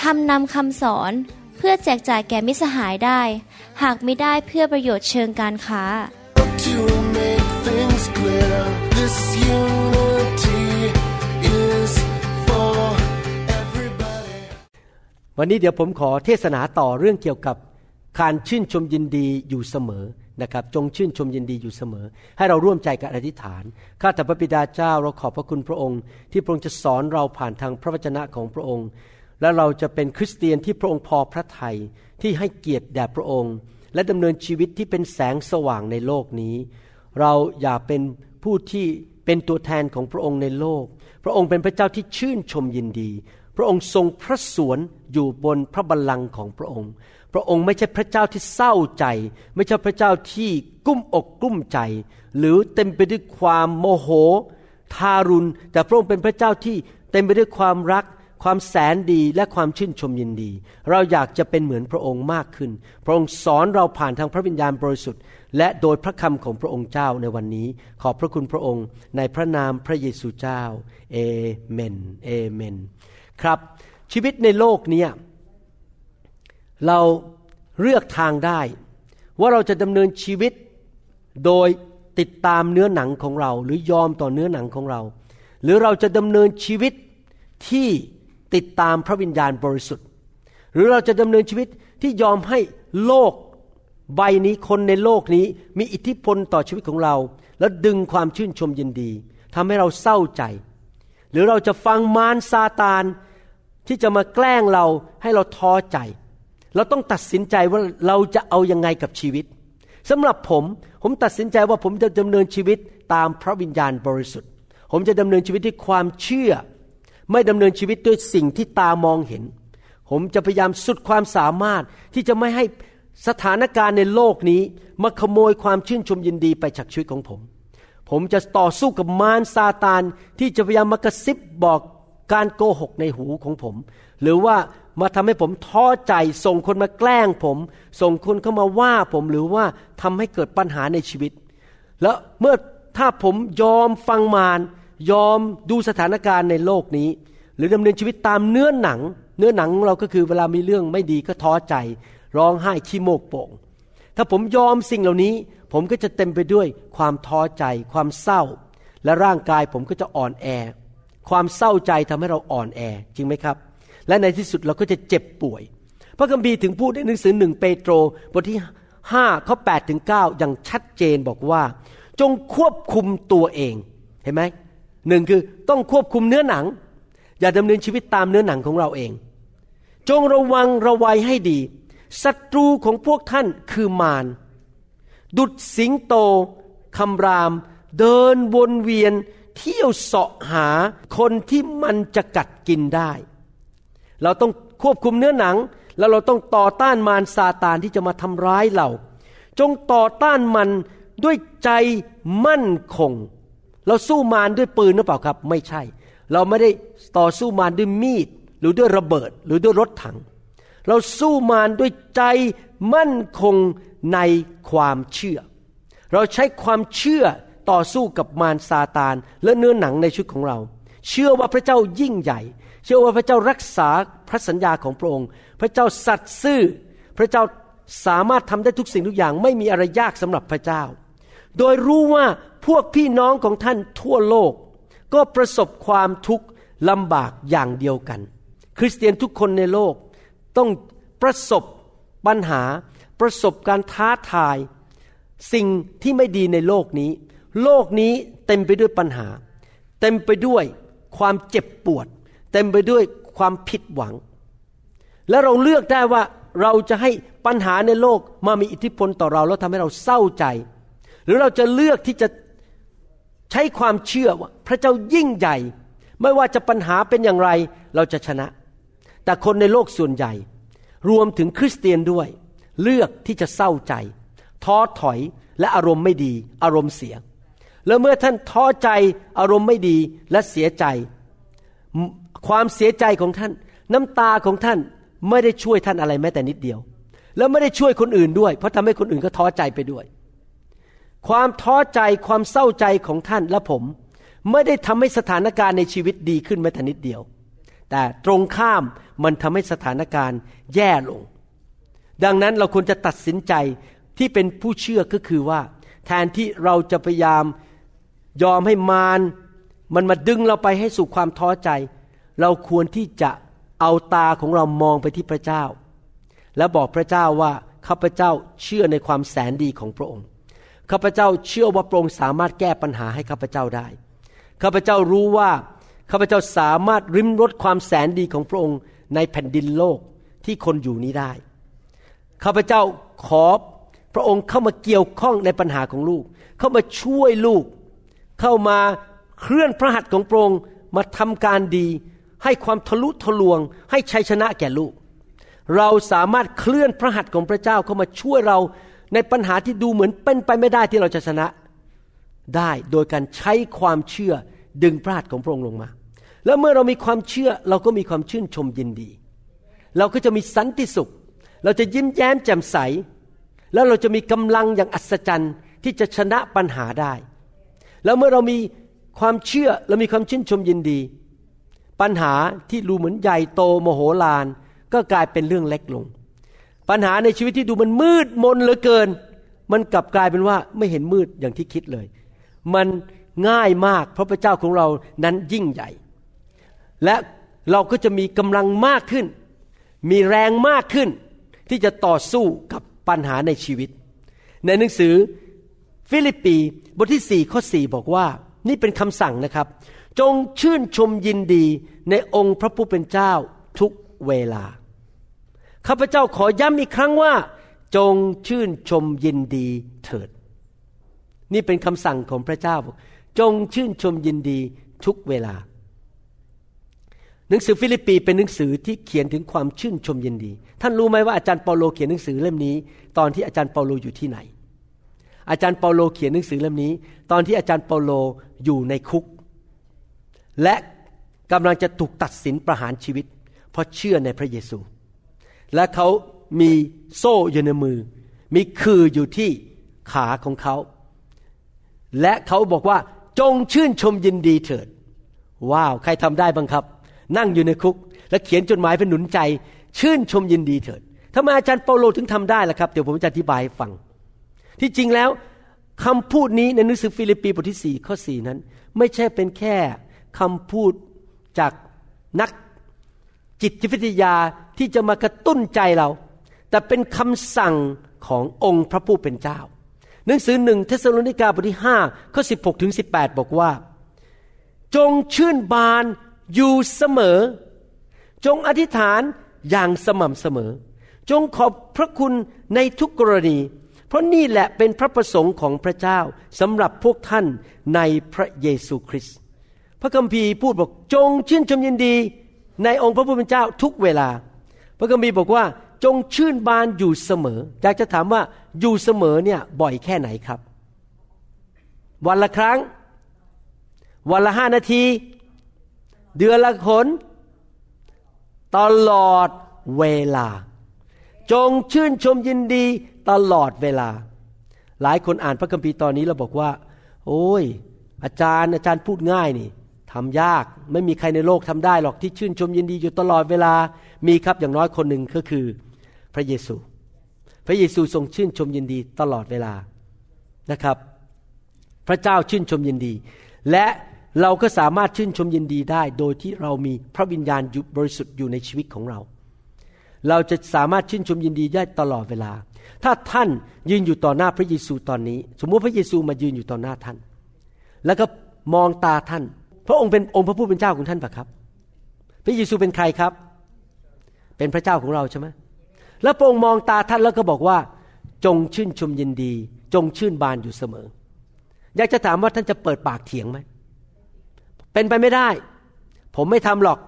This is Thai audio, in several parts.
ทำนำคำสอนเพื่อแจกจ่ายแก่มิสหายได้ หากไม่ได้เพื่อประโยชน์เชิงการค้า To make things clear, this unity is for everybody. วันนี้เดี๋ยวผมขอเทศนาต่อเรื่องเกี่ยวกับการชื่นชมยินดีอยู่เสมอนะครับจงชื่นชมยินดีอยู่เสมอ ให้เราร่วมใจกันอธิษฐาน ข้าแต่พระบิดาเจ้าเราขอบพระคุณพระองค์ ที่พระองค์จะสอนเราผ่านทางพระวจนะของพระองค์ และเราจะเป็นคริสเตียนที่พระองค์พอพระทัยที่ให้เกียรติแด่พระองค์ และดำเนินชีวิตที่เป็นแสงสว่างในโลกนี้ เราอย่าเป็นผู้ที่เป็นตัวแทนของพระองค์ในโลก พระองค์เป็นพระเจ้าที่ชื่นชมยินดี พระองค์ทรงพระสวนอยู่บนพระบัลลังก์ของพระองค์ พระองค์ไม่ใช่พระเจ้าที่เศร้าใจ ไม่ใช่พระเจ้าที่กุ้มอกกุ้มใจ หรือเต็มไปด้วยความโมโห ทารุณ แต่พระองค์เป็นพระเจ้าที่เต็มไปด้วยความรัก ความแสนดีและความชื่นชมยินดี เราอยากจะเป็นเหมือนพระองค์มากขึ้น พระองค์สอนเราผ่านทางพระวิญญาณบริสุทธิ์ และโดยพระคำของพระองค์เจ้าในวันนี้ ขอบพระคุณพระองค์ในพระนามพระเยซูเจ้า เอเมน เอเมน ครับ ชีวิตในโลกนี้เราเลือกทางได้ ว่าเราจะดำเนินชีวิตโดยติดตามเนื้อหนังของเรา หรือยอมต่อเนื้อหนังของเรา หรือเราจะดำเนินชีวิตที่ ติดตามพระวิญญาณบริสุทธิ์ หรือเราจะดำเนินชีวิตที่ยอมให้โลกใบนี้คนในโลกนี้มีอิทธิพลต่อชีวิตของเรา แล้วดึงความชื่นชมยินดีทำให้เราเศร้าใจ หรือเราจะฟังมารซาตานที่จะมาแกล้งเราให้เราท้อใจ เราต้องตัดสินใจว่าเราจะเอายังไงกับชีวิตสำหรับผมผมตัดสินใจว่าผมจะดำเนินชีวิตตามพระวิญญาณบริสุทธิ์ ผมจะดำเนินชีวิตด้วยความเชื่อ ไม่ดำเนินชีวิตด้วยสิ่งที่ตามองเห็น ผมจะพยายามสุดความสามารถที่จะไม่ให้สถานการณ์ในโลกนี้มาขโมยความชื่นชมยินดีไปจากชีวิตของผม ผมจะต่อสู้กับมารซาตานที่จะพยายามมากระซิบบอกการโกหกในหูของผม หรือว่ามาทำให้ผมท้อใจ ส่งคนมาแกล้งผม ส่งคนเข้ามาว่าผมหรือว่าทำให้เกิดปัญหาในชีวิต แล้วเมื่อถ้าผมยอมฟังมาร ยอมดูสถานการณ์ในโลกนี้ หรือดำเนินชีวิตตามเนื้อหนัง เนื้อหนังเราก็คือเวลามีเรื่องไม่ดีก็ท้อใจ ร้องไห้ขี้โมกโป่ง ถ้าผมยอมสิ่งเหล่านี้ ผมก็จะเต็มไปด้วยความท้อใจ ความเศร้า และร่างกายผมก็จะอ่อนแอ ความเศร้าใจทำให้เราอ่อนแอจริงไหมครับ และในที่สุดเราก็จะเจ็บป่วย พระคัมภีร์ถึงพูดในหนังสือหนึ่งเปโตรบทที่5ข้อ8ถึง9อย่างชัดเจนบอกว่า จงควบคุมตัวเองเห็นไหม หนึ่งคือต้องควบคุมเนื้อหนัง อย่าดำเนินชีวิตตามเนื้อหนังของเราเอง จงระวังระวัยให้ดีศัตรูของพวกท่านคือมารดุดสิงโตคำราม เดินวนเวียน เที่ยวเสาะหาคนที่มันจะกัดกินได้ เราต้องควบคุมเนื้อหนัง แล้วเราต้องต่อต้านมารซาตานที่จะมาทำร้ายเรา จงต่อต้านมันด้วยใจมั่นคง เราสู้มารด้วยปืนหรือเปล่าครับ ไม่ใช่ เราไม่ได้ต่อสู้มารด้วยมีด หรือด้วยระเบิด หรือด้วยรถถัง เราสู้มารด้วยใจมั่นคงในความเชื่อ เราใช้ความเชื่อต่อสู้กับมารซาตานและเนื้อหนังในชีวิตของเรา เชื่อว่าพระเจ้ายิ่งใหญ่ เชื่อว่าพระเจ้ารักษาพระสัญญาของพระองค์ พระเจ้าสัตย์ซื่อ พระเจ้าสามารถทำได้ทุกสิ่งทุกอย่าง ไม่มีอะไรยากสำหรับพระเจ้า โดยรู้ว่าพวกพี่น้องของท่านทั่วโลก ก็ประสบความทุกข์ลำบากอย่างเดียวกัน คริสเตียนทุกคนในโลกต้องประสบปัญหา ประสบการท้าทาย สิ่งที่ไม่ดีในโลกนี้ โลกนี้เต็มไปด้วยปัญหา เต็มไปด้วยความเจ็บปวด เต็มไปด้วยความผิดหวัง และเราเลือกได้ว่าเราจะให้ปัญหาในโลกมามีอิทธิพลต่อเราแล้วทำให้เราเศร้าใจ หรือเราจะเลือกที่จะใช้ความเชื่อว่าพระเจ้ายิ่งใหญ่ ไม่ว่าจะปัญหาเป็นอย่างไรเราจะชนะ แต่คนในโลกส่วนใหญ่ รวมถึงคริสเตียนด้วย เลือกที่จะเศร้าใจ ท้อถอยและอารมณ์ไม่ดี อารมณ์เสีย แล้วเมื่อท่านท้อใจอารมณ์ไม่ดีและเสียใจ ความเสียใจของท่าน น้ำตาของท่านไม่ได้ช่วยท่านอะไรแม้แต่นิดเดียว แล้วไม่ได้ช่วยคนอื่นด้วย เพราะทำให้คนอื่นก็ท้อใจไปด้วย ความท้อใจความเศร้าใจของท่านและผม ไม่ได้ทำให้สถานการณ์ในชีวิตดีขึ้นแม้แต่นิดเดียว แต่ตรงข้ามมันทำให้สถานการณ์แย่ลง ดังนั้นเราควรจะตัดสินใจที่เป็นผู้เชื่อก็คือว่า แทนที่เราจะพยายามยอมให้มารมันมาดึงเราไปให้สู่ความท้อใจ เราควรที่จะเอาตาของเรามองไปที่พระเจ้า และบอกพระเจ้าว่าข้าพเจ้าเชื่อในความแสนดีของพระองค์ ข้าพเจ้าเชื่อว่าพระองค์สามารถแก้ปัญหาให้ข้าพเจ้าได้ ข้าพเจ้ารู้ว่าข้าพเจ้าสามารถริมรถความแสนดีของพระองค์ในแผ่นดินโลกที่คนอยู่นี้ได้ ข้าพเจ้าขอพระองค์เข้ามาเกี่ยวข้องในปัญหาของลูก เข้ามาช่วยลูก เข้ามาเคลื่อนพระหัตถ์ของพระองค์มาทำการดี ให้ความทะลุทะลวง ให้ชัยชนะแก่ลูก เราสามารถเคลื่อนพระหัตถ์ของพระเจ้าเข้ามาช่วยเรา ในปัญหาที่ดูเหมือนเป็นไปไม่ได้ที่เราจะชนะ ได้โดยการใช้ความเชื่อดึงพระหัตถ์ของพระองค์ลงมา แล้วเมื่อเรามีความเชื่อเราก็มีความชื่นชมยินดี เราก็จะมีสันติสุข เราจะยิ้มแย้มแจ่มใส แล้วเราจะมีกำลังอย่างอัศจรรย์ที่จะชนะปัญหาได้ แล้วเมื่อเรามีความเชื่อเรามีความชื่นชมยินดี ปัญหาที่ดูเหมือนใหญ่โตโมโหลานก็กลายเป็นเรื่องเล็กลง ปัญหาในชีวิตที่ดูมันมืดมนเหลือเกิน มันกลับกลายเป็นว่าไม่เห็นมืดอย่างที่คิดเลย มันง่ายมากเพราะพระเจ้าของเรานั้นยิ่งใหญ่ และเราก็จะมีกำลังมากขึ้น มีแรงมากขึ้น ที่จะต่อสู้กับปัญหาในชีวิต ในหนังสือฟิลิปปีบทที่สี่ข้อสี่บอกว่า นี่เป็นคำสั่งนะครับ จงชื่นชมยินดีในองค์พระผู้เป็นเจ้าทุกเวลา ข้าพเจ้าขอย้ำอีกครั้งว่า จงชื่นชมยินดีเถิด นี่เป็นคำสั่งของพระเจ้า จงชื่นชมยินดีทุกเวลา หนังสือฟิลิปปีเป็นหนังสือที่เขียนถึงความชื่นชมยินดี ท่านรู้ไหมว่าอาจารย์เปาโลเขียนหนังสือเล่มนี้ ตอนที่อาจารย์เปาโลอยู่ที่ไหน อาจารย์เปาโลเขียนหนังสือเล่มนี้ ตอนที่อาจารย์เปาโลอยู่ในคุก และกำลังจะถูกตัดสินประหารชีวิต เพราะเชื่อในพระเยซู และเขามีโซ่อยู่ในมือ มีคืออยู่ที่ขาของเขา และเขาบอกว่าจงชื่นชมยินดีเถิด ว้าว ใครทำได้บ้างครับ นั่งอยู่ในคุก และเขียนจดหมายเป็นหนุนใจ ชื่นชมยินดีเถิดทำไมอาจารย์เปาโลถึงทำได้ล่ะครับ เดี๋ยวผมจะอธิบายให้ฟัง ที่จริงแล้วคำพูดนี้ในหนังสือฟิลิปปีบทที่สี่ข้อสี่นั้น ไม่ใช่เป็นแค่คำพูดจากนักจิตวิทยา ที่จะมากระตุ้นใจเรา แต่เป็นคำสั่งขององค์พระผู้เป็นเจ้า หนังสือหนึ่งเทสโลนิกาบทที่ห้าข้อสิบหกถึงสิบแปดบอกว่า จงชื่นบานอยู่เสมอ จงอธิษฐานอย่างสม่ำเสมอ จงขอบพระคุณในทุกกรณี เพราะนี่แหละเป็นพระประสงค์ของพระเจ้าสำหรับพวกท่านในพระเยซูคริสต์พระคัมภีร์พูดบอกจงชื่นชมยินดีในองค์พระผู้เป็นเจ้าทุกเวลา พระคัมภีร์บอกว่าจงชื่นบานอยู่เสมออยากจะถามว่าอยู่เสมอเนี่ยบ่อยแค่ไหนครับ วันละครั้ง วันละห้านาที เดือนละคนตลอดเวลา จงชื่นชมยินดีตลอดเวลา หลายคนอ่านพระคัมภีร์ตอนนี้แล้วบอกว่า โอ้ย อาจารย์อาจารย์พูดง่ายนี่ทำยากไม่มีใครในโลกทำได้หรอกที่ชื่นชมยินดีอยู่ตลอดเวลา มีครับอย่างน้อยคนหนึ่งก็คือพระเยซู พระเยซูทรงชื่นชมยินดีตลอดเวลานะครับ พระเจ้าชื่นชมยินดี และเราก็สามารถชื่นชมยินดีได้ โดยที่เรามีพระวิญญาณบริสุทธิ์อยู่ในชีวิตของเรา เราจะสามารถชื่นชมยินดีได้ตลอดเวลา ถ้าท่านยืนอยู่ต่อหน้าพระเยซูตอนนี้ สมมุติพระเยซูมายืนอยู่ต่อหน้าท่าน แล้วก็มองตาท่าน พระองค์เป็นองค์พระผู้เป็นเจ้าของท่านปะครับ พระเยซูเป็นใครครับ เป็นพระเจ้าของเราใช่ไหมแล้วพระองค์มองตาท่านแล้วก็บอกว่า จงชื่นชมยินดี จงชื่นบานอยู่เสมอ อยากจะถามว่าท่านจะเปิดปากเถียงไหมเป็นไปไม่ได้ ผมไม่ทำหรอก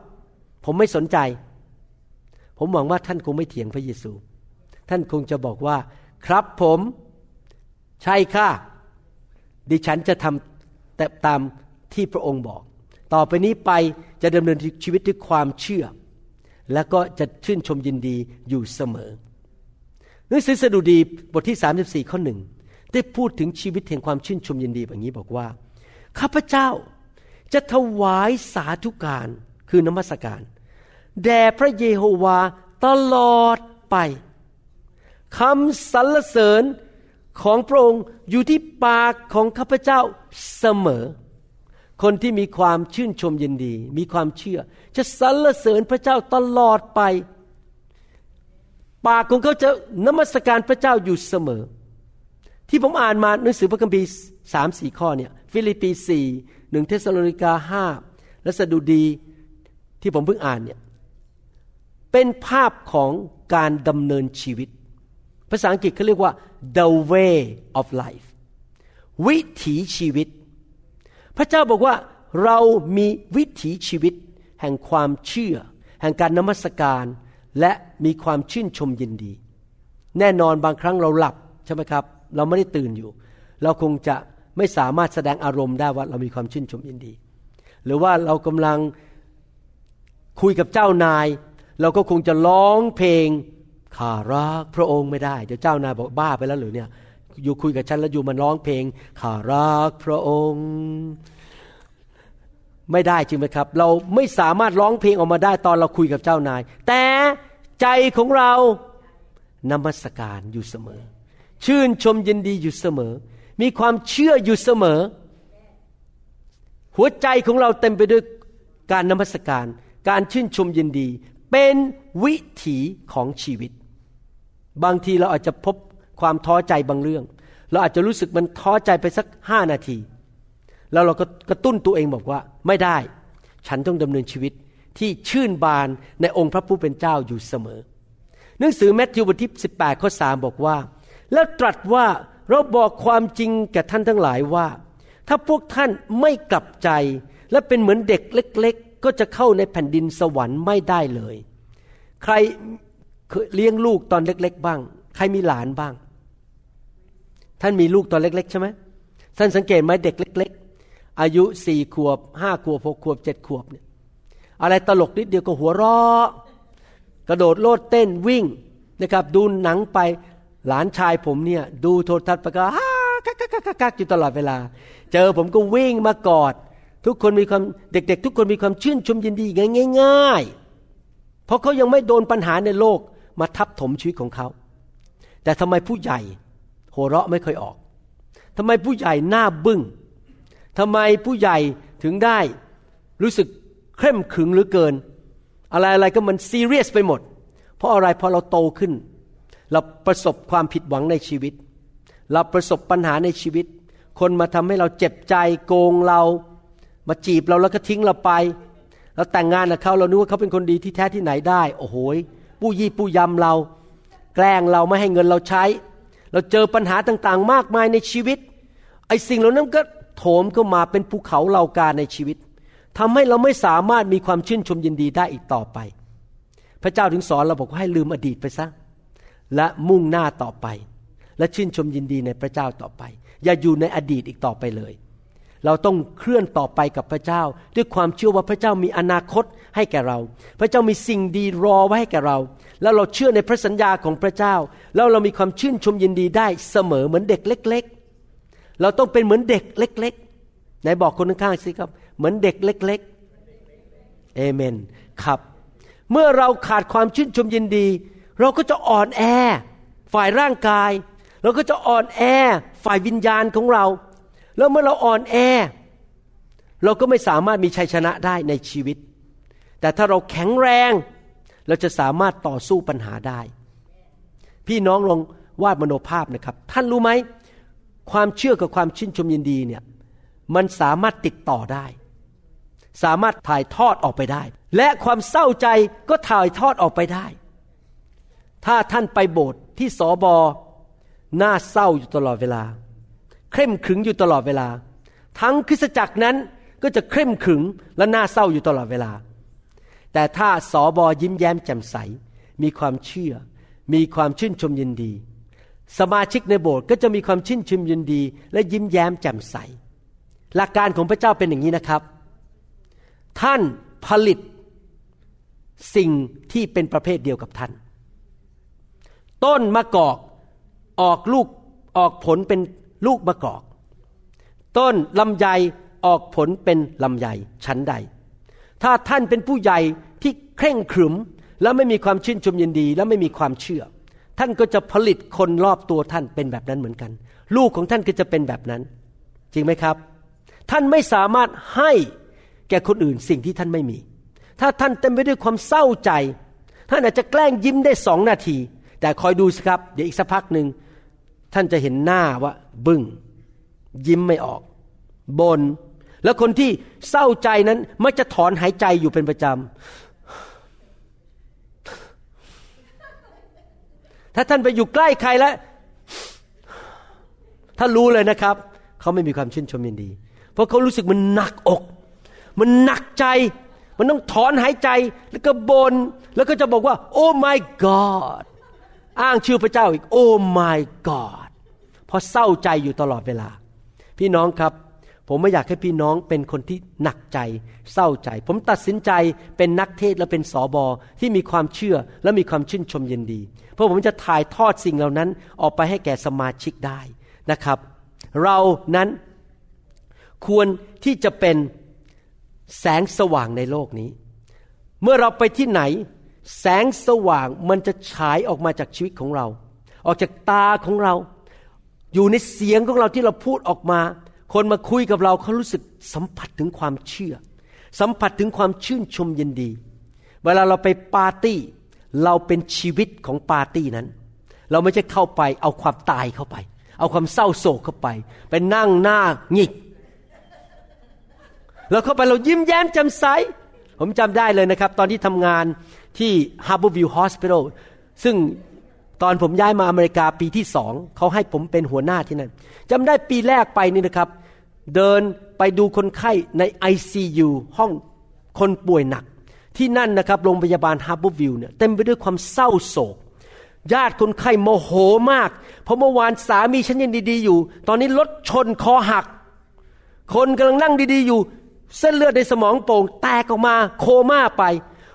ผมไม่สนใจ ผมหวังว่าท่านคงไม่เถียงพระเยซู ท่านคงจะบอกว่า ครับผมใช่ค่ะ ดิฉันจะทำแต่ตามที่พระองค์บอก ต่อไปนี้ไปจะดำเนินชีวิตด้วยความเชื่อ แล้วก็จะชื่นชมยินดีอยู่เสมอหนังสือสดุดีบทที่ 34 ข้อหนึ่งได้พูดถึงชีวิตแห่งความชื่นชมยินดีแบบนี้บอกว่า ข้าพเจ้าจะถวายสาธุการคือนมัสการแด่พระเยโฮวาตลอดไปคำสรรเสริญของพระองค์อยู่ที่ปากของข้าพเจ้าเสมอ คนที่มีความชื่นชมยินดี มีความเชื่อ จะสรรเสริญพระเจ้าตลอดไป ปากของเขาจะนมัสการพระเจ้าอยู่เสมอ ที่ผมอ่านมาหนังสือพระคัมภีร์สามสี่ข้อเนี่ยฟิลิปปีสี่หนึ่งเทสโลนิกาห้าและสดุดีที่ผมเพิ่งอ่านเนี่ยเป็นภาพของการดำเนินชีวิต ภาษาอังกฤษเขาเรียกว่า the way of life วิถีชีวิต พระเจ้าบอกว่าเรามีวิถีชีวิต แห่งความเชื่อ แห่งการนมัสการ และมีความชื่นชมยินดี แน่นอนบางครั้งเราหลับใช่ไหมครับ เราไม่ได้ตื่นอยู่ เราคงจะไม่สามารถแสดงอารมณ์ได้ว่าเรามีความชื่นชมยินดี หรือว่าเรากำลังคุยกับเจ้านาย เราก็คงจะร้องเพลงขารักพระองค์ไม่ได้ เดี๋ยวเจ้านายบอกบ้าไปแล้วหรือเนี่ย อยู่คุยกับฉันแล้วอยู่มันร้องเพลงข้ารักพระองค์ ไม่ได้จริงไหมครับ เราไม่สามารถร้องเพลงออกมาได้ตอนเราคุยกับเจ้านาย แต่ใจของเรานมัสการอยู่เสมอ ชื่นชมยินดีอยู่เสมอ มีความเชื่ออยู่เสมอ หัวใจของเราเต็มไปด้วยการนมัสการ การชื่นชมยินดี เป็นวิถีของชีวิต บางทีเราอาจจะพบ ความท้อใจบางเรื่อง เราอาจจะรู้สึกมันท้อใจไปสักห้านาที แล้วเราก็กระตุ้นตัวเองบอกว่าไม่ได้ ฉันต้องดำเนินชีวิตที่ชื่นบานในองค์พระผู้เป็นเจ้าอยู่เสมอ หนังสือแมทธิวบทที่18ข้อ3บอกว่า แล้วตรัสว่าเราบอกความจริงแก่ท่านทั้งหลายว่า ถ้าพวกท่านไม่กลับใจ และเป็นเหมือนเด็กเล็ก ๆ ก็จะเข้าในแผ่นดินสวรรค์ไม่ได้เลย ใครเคยเลี้ยงลูกตอนเล็ก ๆ บ้าง ใครมีหลานบ้าง ท่านมีลูกตอนเล็ก ๆ ใช่ไหมท่านสังเกตไหมเด็กเล็ก ๆ อายุสี่ขวบห้าขวบหกขวบเจ็ดขวบเนี่ยอะไรตลกนิดเดียวก็หัวเราะกระโดดโลดเต้นวิ่งนะครับ ดูหนังไปหลานชายผมเนี่ย ดูโทรทัศน์ไปก็ฮ่ากักกักกักกักอยู่ตลอดเวลา เจอผมก็วิ่งมากอด ทุกคนมีความเด็ก ๆ ทุกคนมีความชื่นชมยินดีง่าย ๆ เพราะเขายังไม่โดนปัญหาในโลกมาทับถมชีวิตของเขา แต่ทำไมผู้ใหญ่ หัวเราะไม่เคยออกทำไมผู้ใหญ่หน้าบึง้งทำไมผู้ใหญ่ถึงได้รู้สึกเคร่มขึงหลือเกิน อะไรอะไรก็มันซีเรียสไปหมด เพราะอะไรพอเราโตขึ้น เราประสบความผิดหวังในชีวิต เราประสบปัญหาในชีวิต คนมาทำให้เราเจ็บใจโกงเรา มาจีบเราแล้วก็ทิ้งเราไป เราแต่งงานกับเขาเรานึกว่าเขาเป็นคนดีที่แท้ที่ไหนได้ โอ้โหผู้ยี่ผู้ยำเรา แกล้งเราไม่ให้เงินเราใช้ เราเจอปัญหาต่างๆ มากมายในชีวิต ไอ้สิ่งเหล่านั้นก็โถมเข้ามาเป็นภูเขาเหล่ากาในชีวิตทำให้เราไม่สามารถมีความชื่นชมยินดีได้อีกต่อไป พระเจ้าถึงสอนเราบอกว่าให้ลืมอดีตไปซะ และมุ่งหน้าต่อไป และชื่นชมยินดีในพระเจ้าต่อไป อย่าอยู่ในอดีตอีกต่อไปเลย เราต้องเคลื่อนต่อไปกับพระเจ้า ด้วยความเชื่อว่าพระเจ้ามีอนาคตให้แก่เรา พระเจ้ามีสิ่งดีรอไว้ให้แก่เรา แล้วเราเชื่อในพระสัญญาของพระเจ้า แล้วเรามีความชื่นชมยินดีได้เสมอเหมือนเด็กเล็ก ๆ เราต้องเป็นเหมือนเด็กเล็กๆไหนบอกคนข้างๆสิครับ เหมือนเด็กเล็กๆเอเมนครับ เมื่อเราขาดความชื่นชมยินดี เราก็จะอ่อนแอ ฝ่ายร่างกาย เราก็จะอ่อนแอฝ่ายวิญญาณของเรา แล้วเมื่อเราอ่อนแอ เราก็ไม่สามารถมีชัยชนะได้ในชีวิต แต่ถ้าเราแข็งแรง เราจะสามารถต่อสู้ปัญหาได้ พี่น้องลองวาดมโนภาพนะครับ ท่านรู้ไหม ความเชื่อกับความชื่นชมยินดีเนี่ยมันสามารถติดต่อได้ สามารถถ่ายทอดออกไปได้ และความเศร้าใจก็ถ่ายทอดออกไปได้ ถ้าท่านไปโบสถ์ที่สอบอหน้าเศร้าอยู่ตลอดเวลา เคร่มขึงอยู่ตลอดเวลา ทั้งคริสตจักรนั้นก็จะเคร่มขึงและหน้าเศร้าอยู่ตลอดเวลา แต่ถ้าสอบอยิ้มแย้มแจ่มใส มีความเชื่อ มีความชื่นชมยินดี สมาชิกในโบสถ์ก็จะมีความชื่นชมยินดี และยิ้มแย้มแจ่มใส หลักการของพระเจ้าเป็นอย่างนี้นะครับ ท่านผลิตสิ่งที่เป็นประเภทเดียวกับท่าน ต้นมะกอกออกลูกออกผลเป็นลูกมะกอก ต้นลำไยออกผลเป็นลำไยชั้นใด ถ้าท่านเป็นผู้ใหญ่ที่เคร่งขรึม และไม่มีความชื่นชมยินดี และไม่มีความเชื่อ ท่านก็จะผลิตคนรอบตัวท่านเป็นแบบนั้นเหมือนกัน ลูกของท่านก็จะเป็นแบบนั้น จริงไหมครับ ท่านไม่สามารถให้แก่คนอื่นสิ่งที่ท่านไม่มี ถ้าท่านเต็มไปด้วยความเศร้าใจ ท่านอาจจะแกล้งยิ้มได้สองนาที แต่คอยดูสิครับ เดี๋ยวอีกสักพักหนึ่งท่านจะเห็นหน้าว่า บึง้งยิ้มไม่ออกบน แล้วคนที่เศร้าใจนั้นมักจะถอนหายใจอยู่เป็นประจำ ถ้าท่านไปอยู่ใกล้ใครแล้วถ้านรู้เลยนะครับ เขาไม่มีความชื่นชมยินดี เพราะเขารู้สึกมันหนักอก มันหนักใจ มันต้องถอนหายใจแล้วก็บน แล้วก็จะบอกว่า โอ้ my god อ้างชื่อพระเจ้าอีก โอ้ my god เพราะเศร้าใจอยู่ตลอดเวลา พี่น้องครับ ผมไม่อยากให้พี่น้องเป็นคนที่หนักใจ เศร้าใจ ผมตัดสินใจเป็นนักเทศและเป็นสอบอที่มีความเชื่อและมีความชื่นชมยินดี เพราะผมจะถ่ายทอดสิ่งเหล่านั้นออกไปให้แก่สมาชิกได้นะครับ เรานั้นควรที่จะเป็นแสงสว่างในโลกนี้ เมื่อเราไปที่ไหน แสงสว่างมันจะฉายออกมาจากชีวิตของเรา ออกจากตาของเรา อยู่ในเสียงของเราที่เราพูดออกมา คนมาคุยกับเราเขารู้สึกสัมผัสถึงความเชื่อ สัมผัสถึงความชื่นชมยินดี เวลาเราไปปาร์ตี้ เราเป็นชีวิตของปาร์ตี้นั้น เราไม่ใช่เข้าไปเอาความตายเข้าไป เอาความเศร้าโศกเข้าไปไปนั่งหน้าหงิกเราเข้าไปเรายิ้มแย้มแจ่มใส ผมจำได้เลยนะครับ ตอนที่ทำงานที่ Harborview Hospital ซึ่งตอนผมย้ายมาอเมริกาปีที่สองเขาให้ผมเป็นหัวหน้าที่นั่นจำได้ปีแรกไปนี่นะครับ เดินไปดูคนไข้ใน ICU ห้องคนป่วยหนัก ที่นั่นนะครับโรงพยาบาล Harborview เนี่ยเต็มไปด้วยความเศร้าโศก ญาติคนไข้โมโหมาก เพราะเมื่อวานสามีฉันยังดีๆอยู่ ตอนนี้รถชนคอหัก คนกำลังนั่งดีๆอยู่ เส้นเลือดในสมองโป่งแตกออกมาโคม่าไป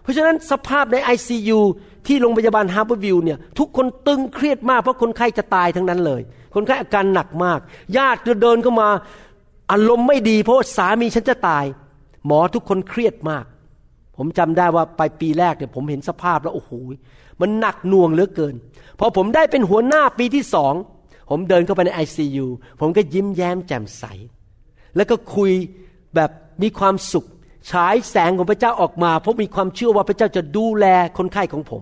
เพราะฉะนั้นสภาพใน ICU ที่โรงพยาบาลฮาร์บอร์วิวเนี่ยทุกคนตึงเครียดมากเพราะคนไข้จะตายทั้งนั้นเลย คนไข้อาการหนักมาก ญาติเดินเข้ามา อารมณ์ไม่ดีเพราะสามีฉันจะตาย หมอทุกคนเครียดมาก ผมจำได้ว่าไปปีแรกเนี่ยผมเห็นสภาพแล้วโอ้โหมันหนักหน่วงเหลือเกิน พอผมได้เป็นหัวหน้าปีที่สองผมเดินเข้าไปใน ICU ผมก็ยิ้มแย้มแจ่มใส แล้วก็คุยแบบมีความสุขฉายแสงของพระเจ้าออกมา เพราะมีความเชื่อว่าพระเจ้าจะดูแลคนไข้ของผม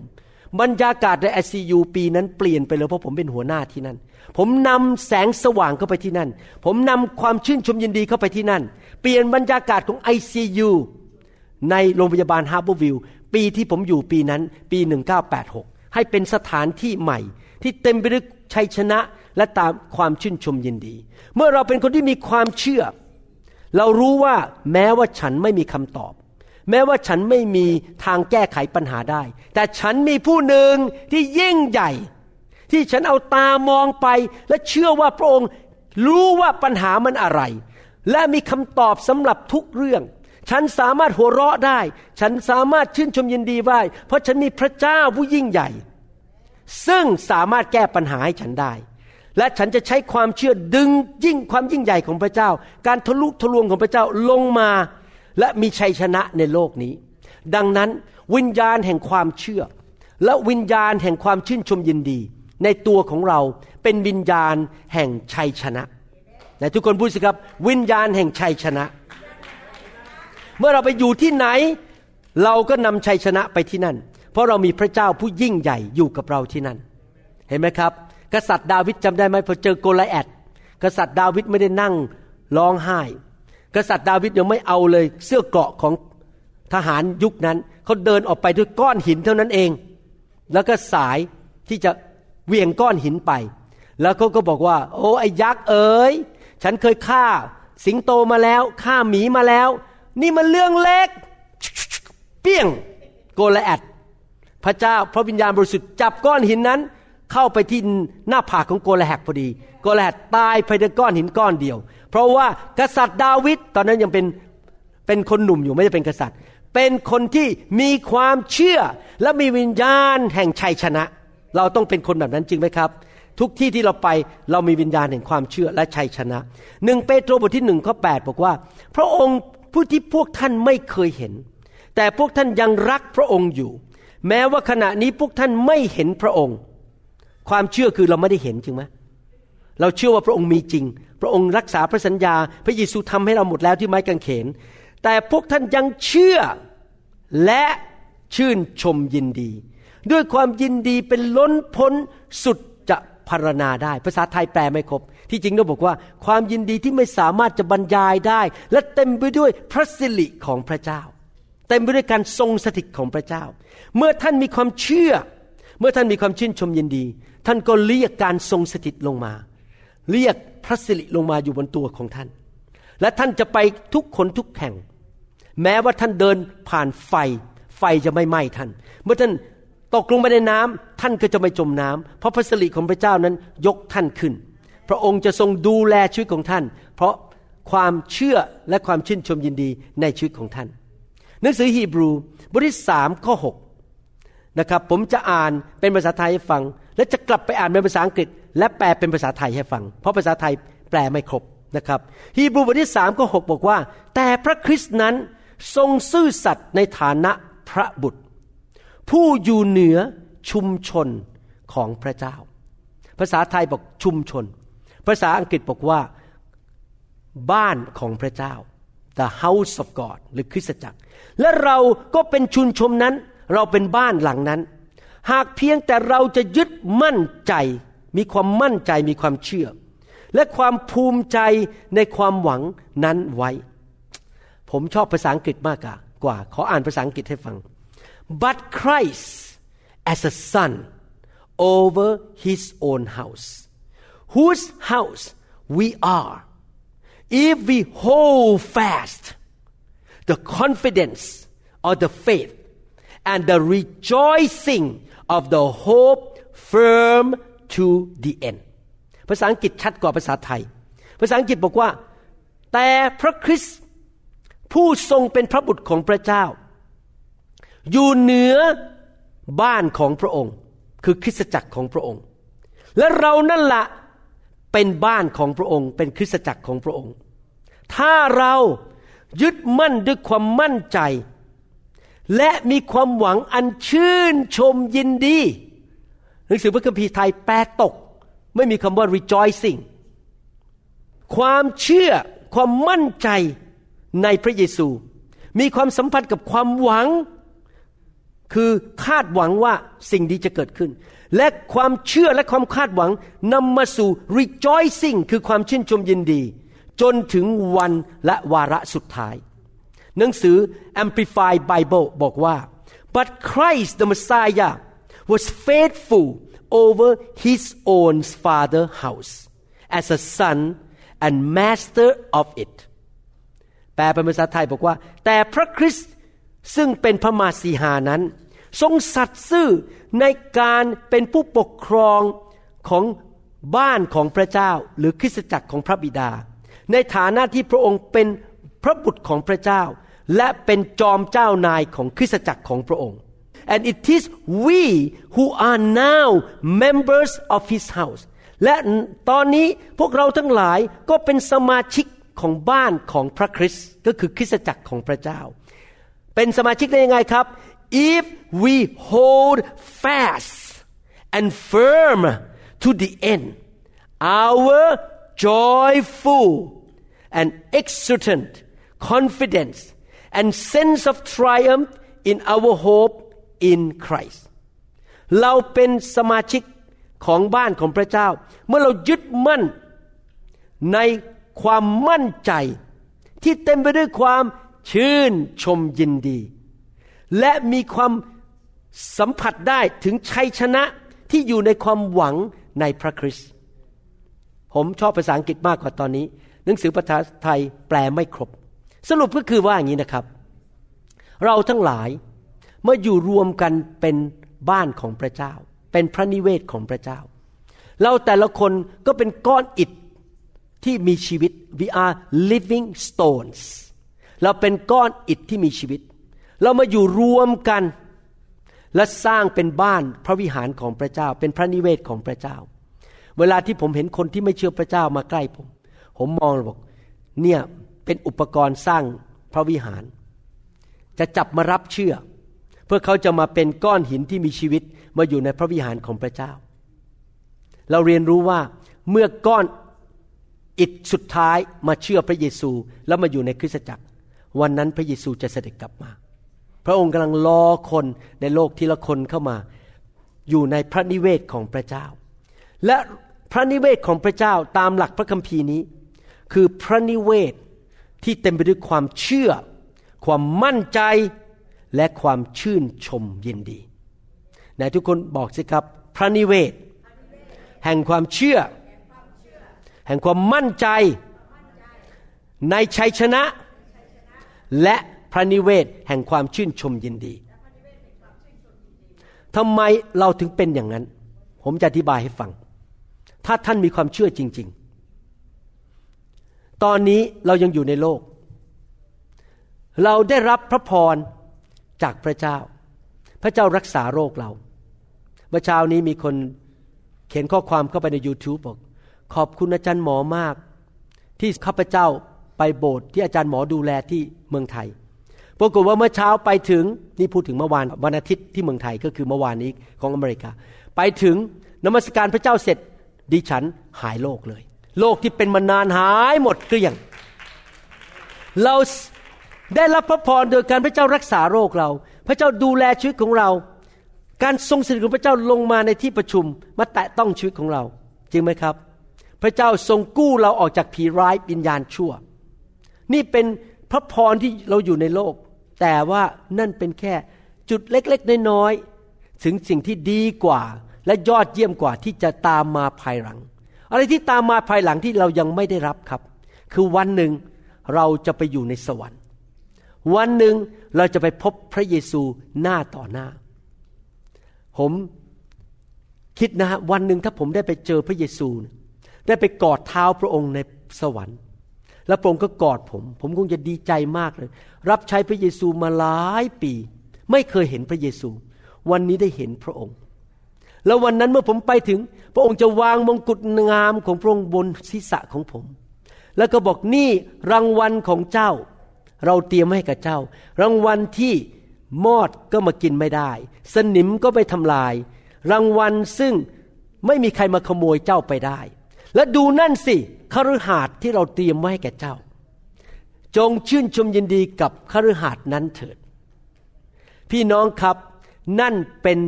บรรยากาศใน ICU ปีนั้นเปลี่ยนไปเลยเพราะผมเป็นหัวหน้าที่นั่น ผมนำแสงสว่างเข้าไปที่นั่น ผมนำความชื่นชมยินดีเข้าไปที่นั่น เปลี่ยนบรรยากาศของ ICU ในโรงพยาบาลฮาร์บอร์วิวปีที่ผมอยู่ปีนั้นปี 1986 ให้เป็นสถานที่ใหม่ ที่เต็มไปด้วยชัยชนะและตามความชื่นชมยินดี เมื่อเราเป็นคนที่มีความเชื่อ เรารู้ว่าแม้ว่าฉันไม่มีคำตอบ แม้ว่าฉันไม่มีทางแก้ไขปัญหาได้ แต่ฉันมีผู้หนึ่งที่ยิ่งใหญ่ ที่ฉันเอาตามองไป และเชื่อว่าพระองค์รู้ว่าปัญหามันอะไร และมีคำตอบสำหรับทุกเรื่อง ฉันสามารถหัวเราะได้ ฉันสามารถชื่นชมยินดีได้ เพราะฉันมีพระเจ้าผู้ยิ่งใหญ่ ซึ่งสามารถแก้ปัญหาให้ฉันได้ และฉันจะใช้ความเชื่อดึงยิ่งความยิ่งใหญ่ของพระเจ้า การทะลุทะลวงของพระเจ้าลงมา และมีชัยชนะในโลกนี้ ดังนั้นวิญญาณแห่งความเชื่อ และวิญญาณแห่งความชื่นชมยินดี ในตัวของเราเป็นวิญญาณแห่งชัยชนะแต่ทุกคนพูดสิครับ วิญญาณแห่งชัยชนะ เมื่อเราไปอยู่ที่ไหน เราก็นำชัยชนะไปที่นั่น เพราะเรามีพระเจ้าผู้ยิ่งใหญ่อยู่กับเราที่นั่น เห็นไหมครับ กษัตริย์ดาวิดจำได้ไหมพอเจอโกลแอดกษัตริย์ดาวิดไม่ได้นั่งร้องไห้ กษัตริย์ดาวิดยังไม่เอาเลยเสื้อเกราะของทหารยุคนั้นเขาเดินออกไปด้วยก้อนหินเท่านั้นเอง แล้วก็สายที่จะเหวี่ยงก้อนหินไป แล้วเขาก็บอกว่า โอ้ไอ้ยักษ์เอ๋ยฉันเคยฆ่า สิงโตมาแล้วฆ่าหมีมาแล้ว นี่มันเรื่องเล็ก เปี้ยงโกลิอัทพระเจ้าพระวิญญาณบริสุทธิ์จับก้อนหินนั้น เข้าไปที่หน้าผากของโกลิอัทพอดี โกลิอัทตายภายในก้อนหินก้อนเดียว เพราะว่ากษัตริย์ดาวิดตอนนั้นยังเป็นเป็นคนหนุ่มอยู่ไม่ได้เป็นกษัตริย์ เป็นคนที่มีความเชื่อและมีวิญญาณแห่งชัยชนะ เราต้องเป็นคนแบบนั้นจริงไหมครับ ทุกที่ที่เราไปเรามีวิญญาณแห่งความเชื่อและชัยชนะหนึ่งเปโตรบทที่หนึ่งข้อแปดบอกว่า พระองค์ผู้ที่พวกท่านไม่เคยเห็น แต่พวกท่านยังรักพระองค์อยู่ แม้ว่าขณะนี้พวกท่านไม่เห็นพระองค์ ความเชื่อคือเราไม่ได้เห็นจริงไหมเราเชื่อว่าพระองค์มีจริง พระองค์รักษาพระสัญญา พระเยซูทำให้เราหมดแล้วที่ไม้กางเขน แต่พวกท่านยังเชื่อและชื่นชมยินดี ด้วยความยินดีเป็นล้นพ้นสุดจะพรรณนาได้ ภาษาไทยแปลไม่ครบ ที่จริงต้องบอกว่า ความยินดีที่ไม่สามารถจะบรรยายได้ และเต็มไปด้วยพระสิริของพระเจ้า เต็มไปด้วยการทรงสถิตของพระเจ้า เมื่อท่านมีความเชื่อ เมื่อท่านมีความชื่นชมยินดี ท่านก็เรียกการทรงสถิตลงมา เรียกพระสิริลงมาอยู่บนตัวของท่าน และท่านจะไปทุกคนทุกแห่ง แม้ว่าท่านเดินผ่านไฟ ไฟจะไม่ไหม้ท่าน เมื่อท่านตกลงไปในน้ำท่านก็จะไม่จมน้ำเพราะพระสิริของพระเจ้านั้นยกท่านขึ้น พระองค์จะทรงดูแลชีวิตของท่าน เพราะความเชื่อและความชื่นชมยินดีในชีวิตของท่าน หนังสือฮีบรูบทที่สามข้อหกนะครับผมจะอ่านเป็นภาษาไทยให้ฟัง และจะกลับไปอ่านเป็นภาษาอังกฤษ และแปลเป็นภาษาไทยให้ฟัง เพราะภาษาไทยแปลไม่ครบนะครับฮีบรูบทที่สามข้อหกบอกว่า แต่พระคริสต์นั้นทรงซื่อสัตย์ในฐานะพระบุตร ผู้อยู่เหนือชุมชนของพระเจ้า ภาษาไทยบอกชุมชน ภาษาอังกฤษบอกว่า บ้านของพระเจ้า the house of God หรือคริสตจักร และเราก็เป็นชุมชนนั้น เราเป็นบ้านหลังนั้น หากเพียงแต่เราจะยึดมั่นใจ มีความมั่นใจมีความเชื่อ และความภูมิใจในความหวังนั้นไว้ ผมชอบภาษาอังกฤษมากกว่า ขออ่านภาษาอังกฤษให้ฟัง but Christ as a son over his own house whose house we are if we hold fast the confidence of the faith and the rejoicing of the hope firm to the end ภาษาอังกฤษชัดกว่าภาษาไทย ภาษาอังกฤษบอกว่า แต่พระคริสต์ผู้ทรงเป็นพระบุตรของพระเจ้า อยู่เหนือบ้านของพระองค์ คือคริสตจักรของพระองค์ และเรานั่นละเป็นบ้านของพระองค์ เป็นคริสตจักรของพระองค์ ถ้าเรายึดมั่นด้วยความมั่นใจ และมีความหวังอันชื่นชมยินดี หนังสือพระคัมภีร์ไทยแปลตก ไม่มีคำว่า rejoicing ความเชื่อความมั่นใจในพระเยซู มีความสัมพันธ์กับความหวัง คือคาดหวังว่าสิ่งดีจะเกิดขึ้น และความเชื่อและความคาดหวังนำมาสู่ rejoicing คือความชื่นชมยินดี จนถึงวันและวาระสุดท้าย หนังสือ Amplified Bible บอกว่า but Christ the Messiah was faithful over his own father house as a son and master of it แปลเป็นภาษาไทยบอกว่า แต่พระคริสต์ซึ่งเป็นพระมาสีหานั้น ทรงสัตย์ซื่อในการเป็นผู้ปกครองของบ้านของพระเจ้าหรือคริสตจักรของพระบิดา ในฐานะที่พระองค์เป็น พระบุตรของพระเจ้า และเป็นจอมเจ้านายของคริสตจักรของพระองค์ and it is we who are now members of his house และตอนนี้พวกเราทั้งหลายก็เป็นสมาชิกของบ้านของพระคริสต์ก็คือคริสตจักรของพระเจ้า เป็นสมาชิกได้ยังไงครับ if we hold fast and firm to the end our joyful and exultant confidence and sense of triumph in our hope in Christ เราเป็นสมาชิกของบ้านของพระเจ้า เมื่อเรายึดมั่นในความมั่นใจที่เต็มไปด้วยความชื่นชมยินดี และมีความสัมผัสได้ถึงชัยชนะที่อยู่ในความหวังในพระคริสต์ผมชอบภาษาอังกฤษมากกว่าตอนนี้ หนังสือภาษาไทยแปลไม่ครบ สรุปก็คือว่าอย่างนี้นะครับ เราทั้งหลายเมื่ออยู่รวมกันเป็นบ้านของพระเจ้า เป็นพระนิเวศของพระเจ้า เราแต่ละคนก็เป็นก้อนอิฐที่มีชีวิต we are living stones เราเป็นก้อนอิฐที่มีชีวิต เรามาอยู่รวมกัน และสร้างเป็นบ้านพระวิหารของพระเจ้า เป็นพระนิเวศของพระเจ้า เวลาที่ผมเห็นคนที่ไม่เชื่อพระเจ้ามาใกล้ผม ผมมองบอกเนี่ย เป็นอุปกรณ์สร้างพระวิหาร จะจับมารับเชื่อ เพื่อเขาจะมาเป็นก้อนหินที่มีชีวิตมาอยู่ในพระวิหารของพระเจ้า เราเรียนรู้ว่าเมื่อก้อนอิฐสุดท้ายมาเชื่อพระเยซูแล้วมาอยู่ในคริสตจักร วันนั้นพระเยซูจะเสด็จกลับมา พระองค์กำลังรอคนในโลกทีละคนเข้ามา อยู่ในพระนิเวศของพระเจ้า และพระนิเวศของพระเจ้าตามหลักพระคัมภีร์นี้ คือพระนิเวศ ที่เต็มไปด้วยความเชื่อ ความมั่นใจและความชื่นชมยินดีไหนทุกคนบอกสิครับ พระนิเวศ แห่งความเชื่อ แห่งความมั่นใจ ในชัยชนะ และพระนิเวศแห่งความชื่นชมยินดีทำไมเราถึงเป็นอย่างนั้น ผมจะอธิบายให้ฟัง ถ้าท่านมีความเชื่อจริง ๆ ตอนนี้เรายังอยู่ในโลก เราได้รับพระพรจากพระเจ้า พระเจ้ารักษาโรคเรา เมื่อเช้านี้มีคนเขียนข้อความเข้าไปใน YouTube บอก ขอบคุณอาจารย์หมอมาก ที่ข้าพเจ้าไปโบสถ์ที่อาจารย์หมอดูแลที่เมืองไทยปรากฏว่าเมื่อเช้าไปถึงนี่พูดถึงเมื่อวานวันอาทิตย์ที่เมืองไทยก็คือเมื่อวานนี้ของอเมริกา ไปถึงนมัสการพระเจ้าเสร็จดิฉันหายโรคเลย โรคที่เป็นมานานหายหมดเกลี้ยง เราได้รับพระพรโดยการพระเจ้ารักษาโรคเรา พระเจ้าดูแลชีวิตของเรา การทรงสถิตของพระเจ้าลงมาในที่ประชุมมาแตะต้องชีวิตของเรา จริงไหมครับ พระเจ้าทรงกู้เราออกจากผีร้ายวิญญาณชั่ว นี่เป็นพระพรที่เราอยู่ในโลก แต่ว่านั่นเป็นแค่จุดเล็กๆน้อยๆถึงสิ่งที่ดีกว่าและยอดเยี่ยมกว่าที่จะตามมาภายหลัง อะไรที่ตามมาภายหลังที่เรายังไม่ได้รับครับ คือวันหนึ่งเราจะไปอยู่ในสวรรค์ วันหนึ่งเราจะไปพบพระเยซูหน้าต่อหน้า ผมคิดนะฮะวันหนึ่งถ้าผมได้ไปเจอพระเยซู ได้ไปกอดเท้าพระองค์ในสวรรค์ แล้วพระองค์ก็กอดผม ผมคงจะดีใจมากเลย รับใช้พระเยซูมาหลายปี ไม่เคยเห็นพระเยซู วันนี้ได้เห็นพระองค์ แล้ววันนั้นเมื่อผมไปถึง พระองค์จะวางมงกุฎงามของพระองค์บนศีรษะของผม แล้วก็บอกนี่รางวัลของเจ้า เราเตรียมให้กับเจ้า รางวัลที่มอดก็มากินไม่ได้ สนิมก็ไปทำลาย รางวัลซึ่งไม่มีใครมาขโมยเจ้าไปได้ และดูนั่นสิคฤหาสน์ที่เราเตรียมไว้ให้แก่เจ้า จงชื่นชมยินดีกับคฤหาสน์นั้นเถิด พี่น้องครับนั่นเป็น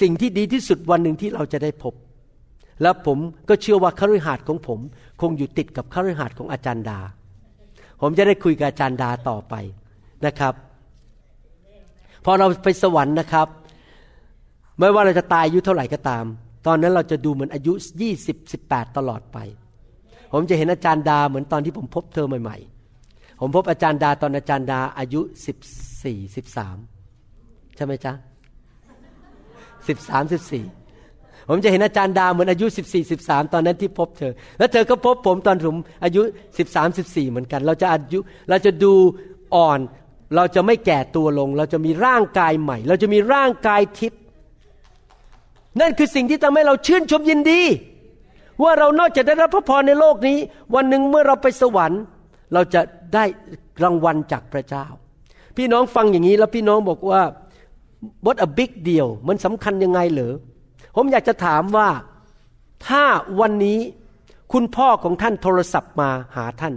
สิ่งที่ดีที่สุดวันหนึ่งที่เราจะได้พบ และผมก็เชื่อว่าคฤหาสน์ของผม คงอยู่ติดกับคฤหาสน์ของอาจารย์ดา ผมจะได้คุยกับอาจารย์ดาต่อไปนะครับ พอเราไปสวรรค์นะครับ ไม่ว่าเราจะตายอายุเท่าไหร่ก็ตาม ตอนนั้นเราจะดูเหมือนอายุ20 18 ตลอดไป ผมจะเห็นอาจารย์ดาเหมือนตอนที่ผมพบเธอใหม่ ๆ ผมพบอาจารย์ดาตอนอาจารย์ดาอายุ 14 13ใช่ไหมจ๊ะ 13 14ผมจะเห็นอาจารย์ดาเหมือนอายุ14 13ตอนนั้นที่พบเธอ แล้วเธอก็พบผมตอนผมอายุ13 14เหมือนกัน เราจะอายุเราจะดูอ่อน เราจะไม่แก่ตัวลง เราจะมีร่างกายใหม่ เราจะมีร่างกายทิพย์นั่นคือสิ่งที่ทำให้เราชื่นชมยินดี ว่าเรานอกจากได้รับพระพรในโลกนี้ วันหนึ่งเมื่อเราไปสวรรค์ เราจะได้รางวัลจากพระเจ้า พี่น้องฟังอย่างนี้แล้วพี่น้องบอกว่า what a big deal มันสำคัญยังไงเหรอ ผมอยากจะถามว่าถ้าวันนี้คุณพ่อของท่านโทรศัพท์มาหาท่าน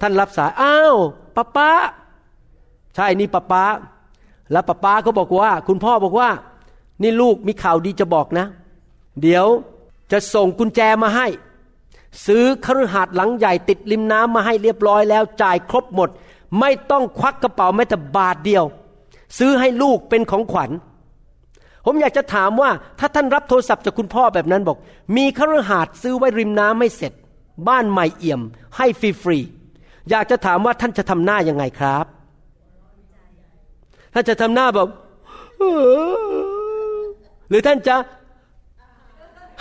ท่านรับสาย อ้าวป้าป้า ใช่นี่ป้าป้า แล้วป้าป้าก็บอกว่า คุณพ่อบอกว่า นี่ลูกมีข่าวดีจะบอกนะ เดี๋ยวจะส่งกุญแจมาให้ ซื้อคฤหาสน์หลังใหญ่ติดริมน้ำมาให้เรียบร้อยแล้วจ่ายครบหมด ไม่ต้องควักกระเป๋าแม้แต่บาทเดียว ซื้อให้ลูกเป็นของขวัญ ผมอยากจะถามว่าถ้าท่านรับโทรศัพท์จากคุณพ่อแบบนั้นบอก มีคฤหาสน์ซื้อไว้ริมน้ำไม่เสร็จ บ้านใหม่เอี่ยม ให้ฟรีๆอยากจะถามว่าท่านจะทำหน้ายังไงครับ ท่านจะทำหน้าแบบหรือท่านจะ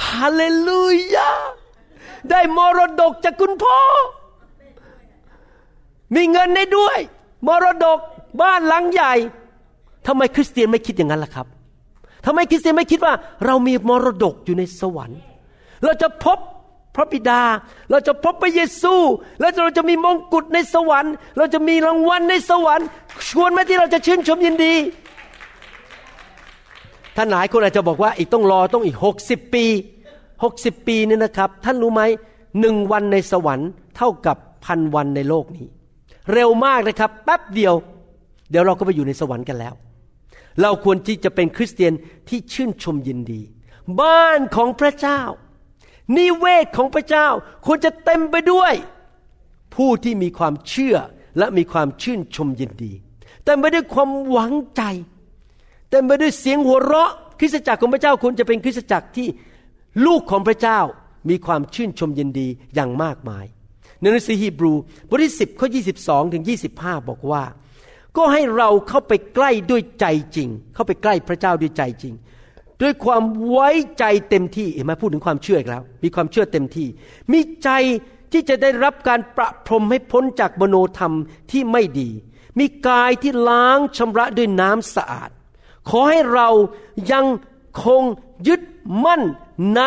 ฮาเลลูยาได้มรดกจากคุณพ่อ มีเงินได้ด้วย มรดกบ้านหลังใหญ่ ทำไมคริสเตียนไม่คิดอย่างนั้นล่ะครับทำไมคริสเตียนไม่คิดว่า เรามีมรดกอยู่ในสวรรค์ เราจะพบพระบิดา เราจะพบพระเยซู แล้วเราจะมีมงกุฎในสวรรค์ เราจะมีรางวัลในสวรรค์ ชวนไหมที่เราจะชื่นชมยินดี ท่านหลายคนอาจจะบอกว่าอีกต้องรอต้องอีกหกสิบปีหกสิบปีนี่นะครับ ท่านรู้ไหมหนึ่งวันในสวรรค์เท่ากับพันวันในโลกนี้ เร็วมากนะครับ แป๊บเดียว เดี๋ยวเราก็ไปอยู่ในสวรรค์กันแล้ว เราควรที่จะเป็นคริสเตียนที่ชื่นชมยินดี บ้านของพระเจ้า นิเวศของพระเจ้าควรจะเต็มไปด้วย ผู้ที่มีความเชื่อและมีความชื่นชมยินดี เต็มไปด้วยความหวังใจ เต็มไปด้วยเสียงหัวเราะ คริสตจักรของพระเจ้าควรจะเป็นคริสตจักรที่ลูกของพระเจ้ามีความชื่นชมยินดีอย่างมากมายในหนังสือฮีบรูบทที่10ข้อ22ถึง25 บอกว่า ก็ให้เราเข้าไปใกล้ด้วยใจจริง เข้าไปใกล้พระเจ้าด้วยใจจริง ด้วยความไว้ใจเต็มที่เห็นไหมพูดถึงความเชื่ออีกแล้ว มีความเชื่อเต็มที่ มีใจที่จะได้รับการประพรมให้พ้นจากมโนธรรมที่ไม่ดี มีกายที่ล้างชำระด้วยน้ำสะอาด ขอให้เรายังคงยึดมั่นใน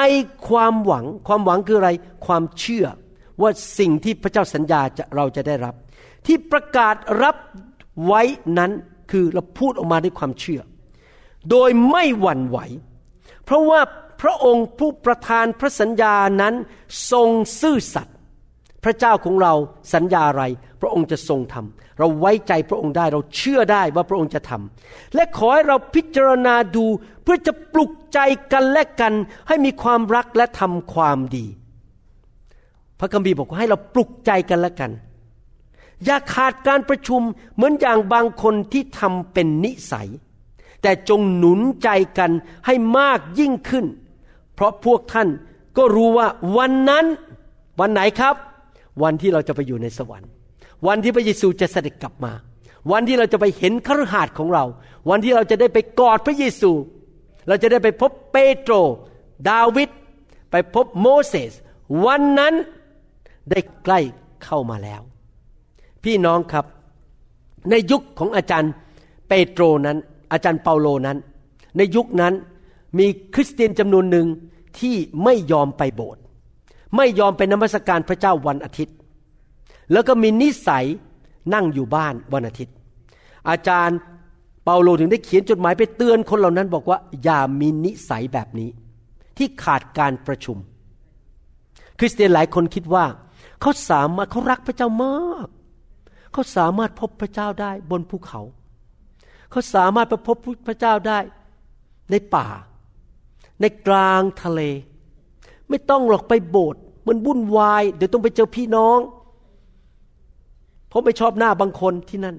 ความหวัง ความหวังคืออะไร ความเชื่อว่าสิ่งที่พระเจ้าสัญญาจะเราจะได้รับ ที่ประกาศรับ ไว้นั้นคือเราพูดออกมาด้วยความเชื่อ โดยไม่หวั่นไหว เพราะว่าพระองค์ผู้ประทานพระสัญญานั้นทรงซื่อสัตย์พระเจ้าของเราสัญญาอะไร พระองค์จะทรงทำเราไว้ใจพระองค์ได้เราเชื่อได้ว่าพระองค์จะทำและขอให้เราพิจารณาดูเพื่อจะปลุกใจกันและกันให้มีความรักและทำความดี พระคัมภีร์บอกว่าให้เราปลุกใจกันและกัน อย่าขาดการประชุมเหมือนอย่างบางคนที่ทำเป็นนิสัย แต่จงหนุนใจกันให้มากยิ่งขึ้น เพราะพวกท่านก็รู้ว่าวันนั้นวันไหนครับ วันที่เราจะไปอยู่ในสวรรค์ วันที่พระเยซูจะเสด็จกลับมา วันที่เราจะไปเห็นคฤหาสน์ของเรา วันที่เราจะได้ไปกอดพระเยซู เราจะได้ไปพบเปโตร ดาวิดไปพบโมเสสวันนั้นได้ใกล้เข้ามาแล้ว พี่น้องครับ ในยุคของอาจารย์เปโตรนั้น อาจารย์เปาโลนั้น ในยุคนั้นมีคริสเตียนจำนวนหนึ่งที่ไม่ยอมไปโบสถ์ไม่ยอมเป็นนมัสการพระเจ้าวันอาทิตย์ แล้วก็มีนิสัยนั่งอยู่บ้านวันอาทิตย์ อาจารย์เปาโลถึงได้เขียนจดหมายไปเตือนคนเหล่านั้นบอกว่าอย่ามีนิสัยแบบนี้ ที่ขาดการประชุม คริสเตียนหลายคนคิดว่า เขาสามารถเขารักพระเจ้ามาก เขาสามารถพบพระเจ้าได้บนภูเขา เขาสามารถไปพบพระเจ้าได้ในป่า ในกลางทะเล ไม่ต้องหรอกไปโบสถ์มันวุ่นวาย เดี๋ยวต้องไปเจอพี่น้อง เพราะไม่ชอบหน้าบางคนที่นั่น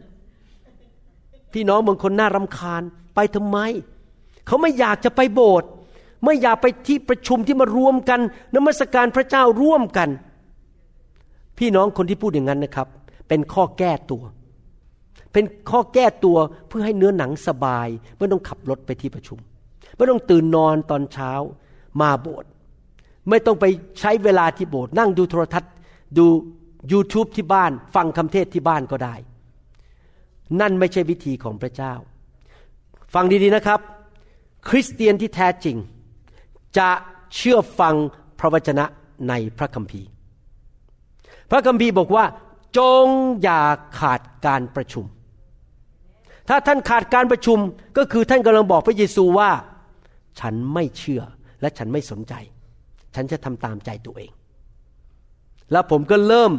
พี่น้องบางคนน่ารำคาญไปทำไม เขาไม่อยากจะไปโบสถ์ไม่อยากไปที่ประชุมที่มารวมกันนมัสการพระเจ้าร่วมกัน พี่น้องคนที่พูดอย่างนั้นนะครับ เป็นข้อแก้ตัว เป็นข้อแก้ตัวเพื่อให้เนื้อหนังสบาย ไม่ต้องขับรถไปที่ประชุม ไม่ต้องตื่นนอนตอนเช้ามาโบสถ์ไม่ต้องไปใช้เวลาที่โบสถ์นั่งดูโทรทัศน์ดู YouTube ที่บ้าน ฟังคำเทศที่บ้านก็ได้ นั่นไม่ใช่วิธีของพระเจ้า ฟังดีๆนะครับ คริสเตียนที่แท้จริง จะเชื่อฟังพระวจนะในพระคัมภีร์ พระคัมภีร์บอกว่า จงอย่าขาดการประชุม ถ้าท่านขาดการประชุมก็คือท่านกำลังบอกพระเยซูว่า ฉันไม่เชื่อและฉันไม่สนใจ ฉันจะทำตามใจตัวเอง แล้วผมก็เริ่ม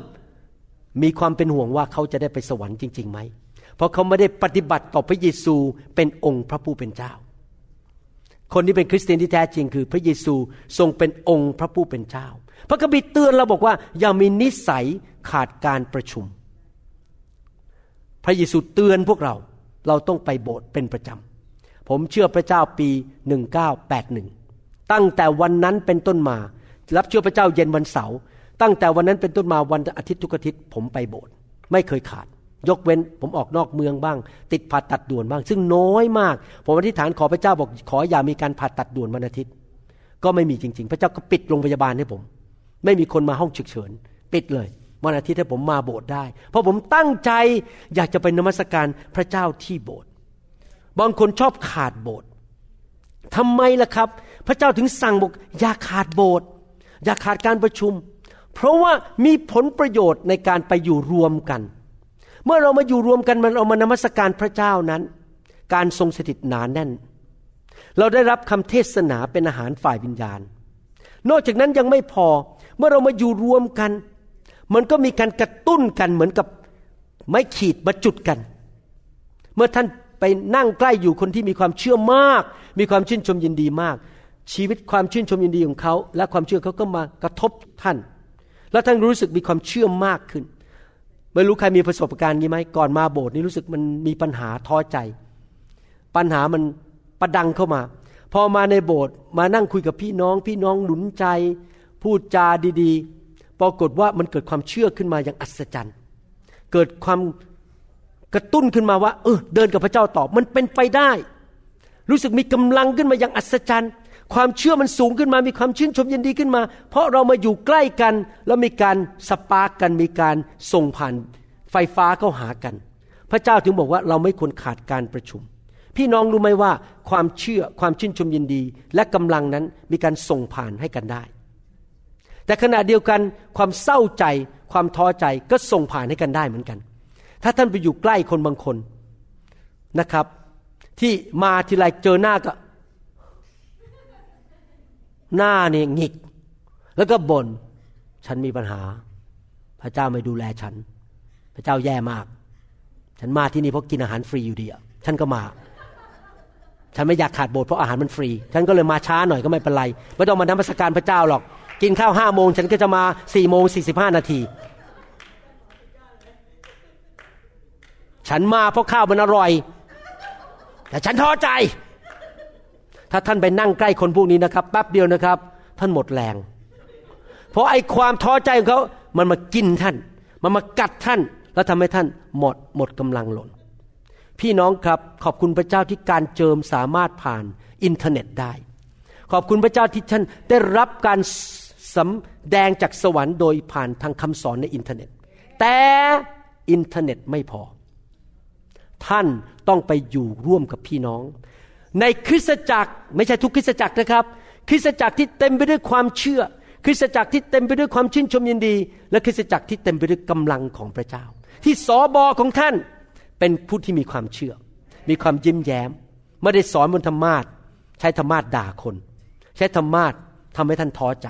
มีความเป็นห่วงว่าเขาจะได้ไปสวรรค์จริงๆไหม เพราะเขาไม่ได้ปฏิบัติต่อพระเยซูเป็นองค์พระผู้เป็นเจ้า คนที่เป็นคริสเตียนที่แท้จริงคือ พระเยซูทรงเป็นองค์พระผู้เป็นเจ้า พระคัมภีร์เตือนเราบอกว่า อย่ามีนิสัยขาดการประชุม พระเยซูเตือนพวกเราเราต้องไปโบสถ์เป็นประจำ ผมเชื่อพระเจ้าปี 1981 ตั้งแต่วันนั้นเป็นต้นมา รับเชื่อพระเจ้าเย็นวันเสาร์ตั้งแต่วันนั้นเป็นต้นมาวันอาทิตย์ทุกอาทิตย์ผมไปโบสถ์ไม่เคยขาด ยกเว้นผมออกนอกเมืองบ้าง ติดผ่าตัดด่วนบ้าง ซึ่งน้อยมาก ผมอธิษฐานขอพระเจ้าบอกขออย่ามีการผ่าตัดด่วนวันอาทิตย์ ก็ไม่มีจริง ๆ พระเจ้าก็ปิดโรงพยาบาลให้ผม ไม่มีคนมาห้องฉุกเฉินปิดเลยวันอาทิตย์ให้ผมมาโบสถ์ได้ เพราะผมตั้งใจอยากจะไปนมัสการพระเจ้าที่โบสถ์บางคนชอบขาดโบสถ์ทำไมล่ะครับ พระเจ้าถึงสั่งบอกอย่าขาดโบสถ์อย่าขาดการประชุม เพราะว่ามีผลประโยชน์ในการไปอยู่รวมกัน เมื่อเรามาอยู่รวมกันมันเรามานมัสการพระเจ้านั้น การทรงสถิตหนานแน่น เราได้รับคำเทศนาเป็นอาหารฝ่ายวิญญาณ นอกจากนั้นยังไม่พอ เมื่อเรามาอยู่รวมกัน มันก็มีการกระตุ้นกันเหมือนกับไม้ขีดมาจุดกัน เมื่อท่านไปนั่งใกล้อยู่คนที่มีความเชื่อมาก มีความชื่นชมยินดีมาก ชีวิตความชื่นชมยินดีของเขา และความเชื่อเขาก็มากระทบท่าน แล้วท่านรู้สึกมีความเชื่อมากขึ้น ไม่รู้ใครมีประสบการณ์นี้ไหมก่อนมาโบสถ์นี่รู้สึกมันมีปัญหาท้อใจ ปัญหามันประดังเข้ามา พอมาในโบสถ์มานั่งคุยกับพี่น้อง พี่น้องหนุนใจ พูดจาดีๆ ปรากฏว่ามันเกิดความเชื่อขึ้นมาอย่างอัศจรรย์ เกิดความกระตุ้นขึ้นมาว่า เออเดินกับพระเจ้าต่อมันเป็นไปได้ รู้สึกมีกำลังขึ้นมาอย่างอัศจรรย์ ความเชื่อมันสูงขึ้นมา มีความชื่นชมยินดีขึ้นมา เพราะเรามาอยู่ใกล้กัน แล้วมีการสปาร์กกันมีการส่งผ่านไฟฟ้าเข้าหากัน พระเจ้าถึงบอกว่าเราไม่ควรขาดการประชุม พี่น้องรู้ไหมว่าความเชื่อความชื่นชมยินดี และกำลังนั้นมีการส่งผ่านให้กันได้ แต่ขณะเดียวกันความเศร้าใจ ความท้อใจก็ส่งผ่านให้กันได้เหมือนกัน ถ้าท่านไปอยู่ใกล้คนบางคนนะครับ ที่มาทีไรเจอหน้าก็ หน้าเนี่ยหงิก แล้วก็บน่นฉันมีปัญหา พระเจ้าไม่ดูแลฉัน พระเจ้าแย่มาก ฉันมาที่นี่เพราะกินอาหารฟรีอยู่ดีอะฉันก็มาฉันไม่อยากขาดโบสถ์เพราะอาหารมันฟรี ฉันก็เลยมาช้าหน่อยก็ไม่เป็นไร ไม่ต้องมานมัสการพระเจ้าหรอก กินข้าวห้าโมงฉันก็จะมาสี่โมงสี่สิบห้านาที ฉันมาเพราะข้าวมันอร่อย แต่ฉันท้อใจ ถ้าท่านไปนั่งใกล้คนพวกนี้นะครับแป๊บเดียวนะครับ ท่านหมดแรง เพราะไอ้ความท้อใจของเขามันมากินท่าน มันมากัดท่าน แล้วทำให้ท่านหมดหมดกำลังหล่นพี่น้องครับขอบคุณพระเจ้าที่การเจิมสามารถผ่านอินเทอร์เน็ตได้ ขอบคุณพระเจ้าที่ท่านได้รับการ สำแดงจากสวรรค์โดยผ่านทางคำสอนในอินเทอร์เน็ต แต่อินเทอร์เน็ตไม่พอ ท่านต้องไปอยู่ร่วมกับพี่น้อง ในคริสตจักรไม่ใช่ทุกคริสตจักรนะครับ คริสตจักรที่เต็มไปด้วยความเชื่อ คริสตจักรที่เต็มไปด้วยความชื่นชมยินดี และคริสตจักรที่เต็มไปด้วยกำลังของพระเจ้า ที่สอบอของท่านเป็นผู้ที่มีความเชื่อ มีความยิ้มแย้มไม่ได้สอนบนธรรมาทใช้ธรรมาทด่าคน ใช้ธรรมาททำให้ท่านท้อใจ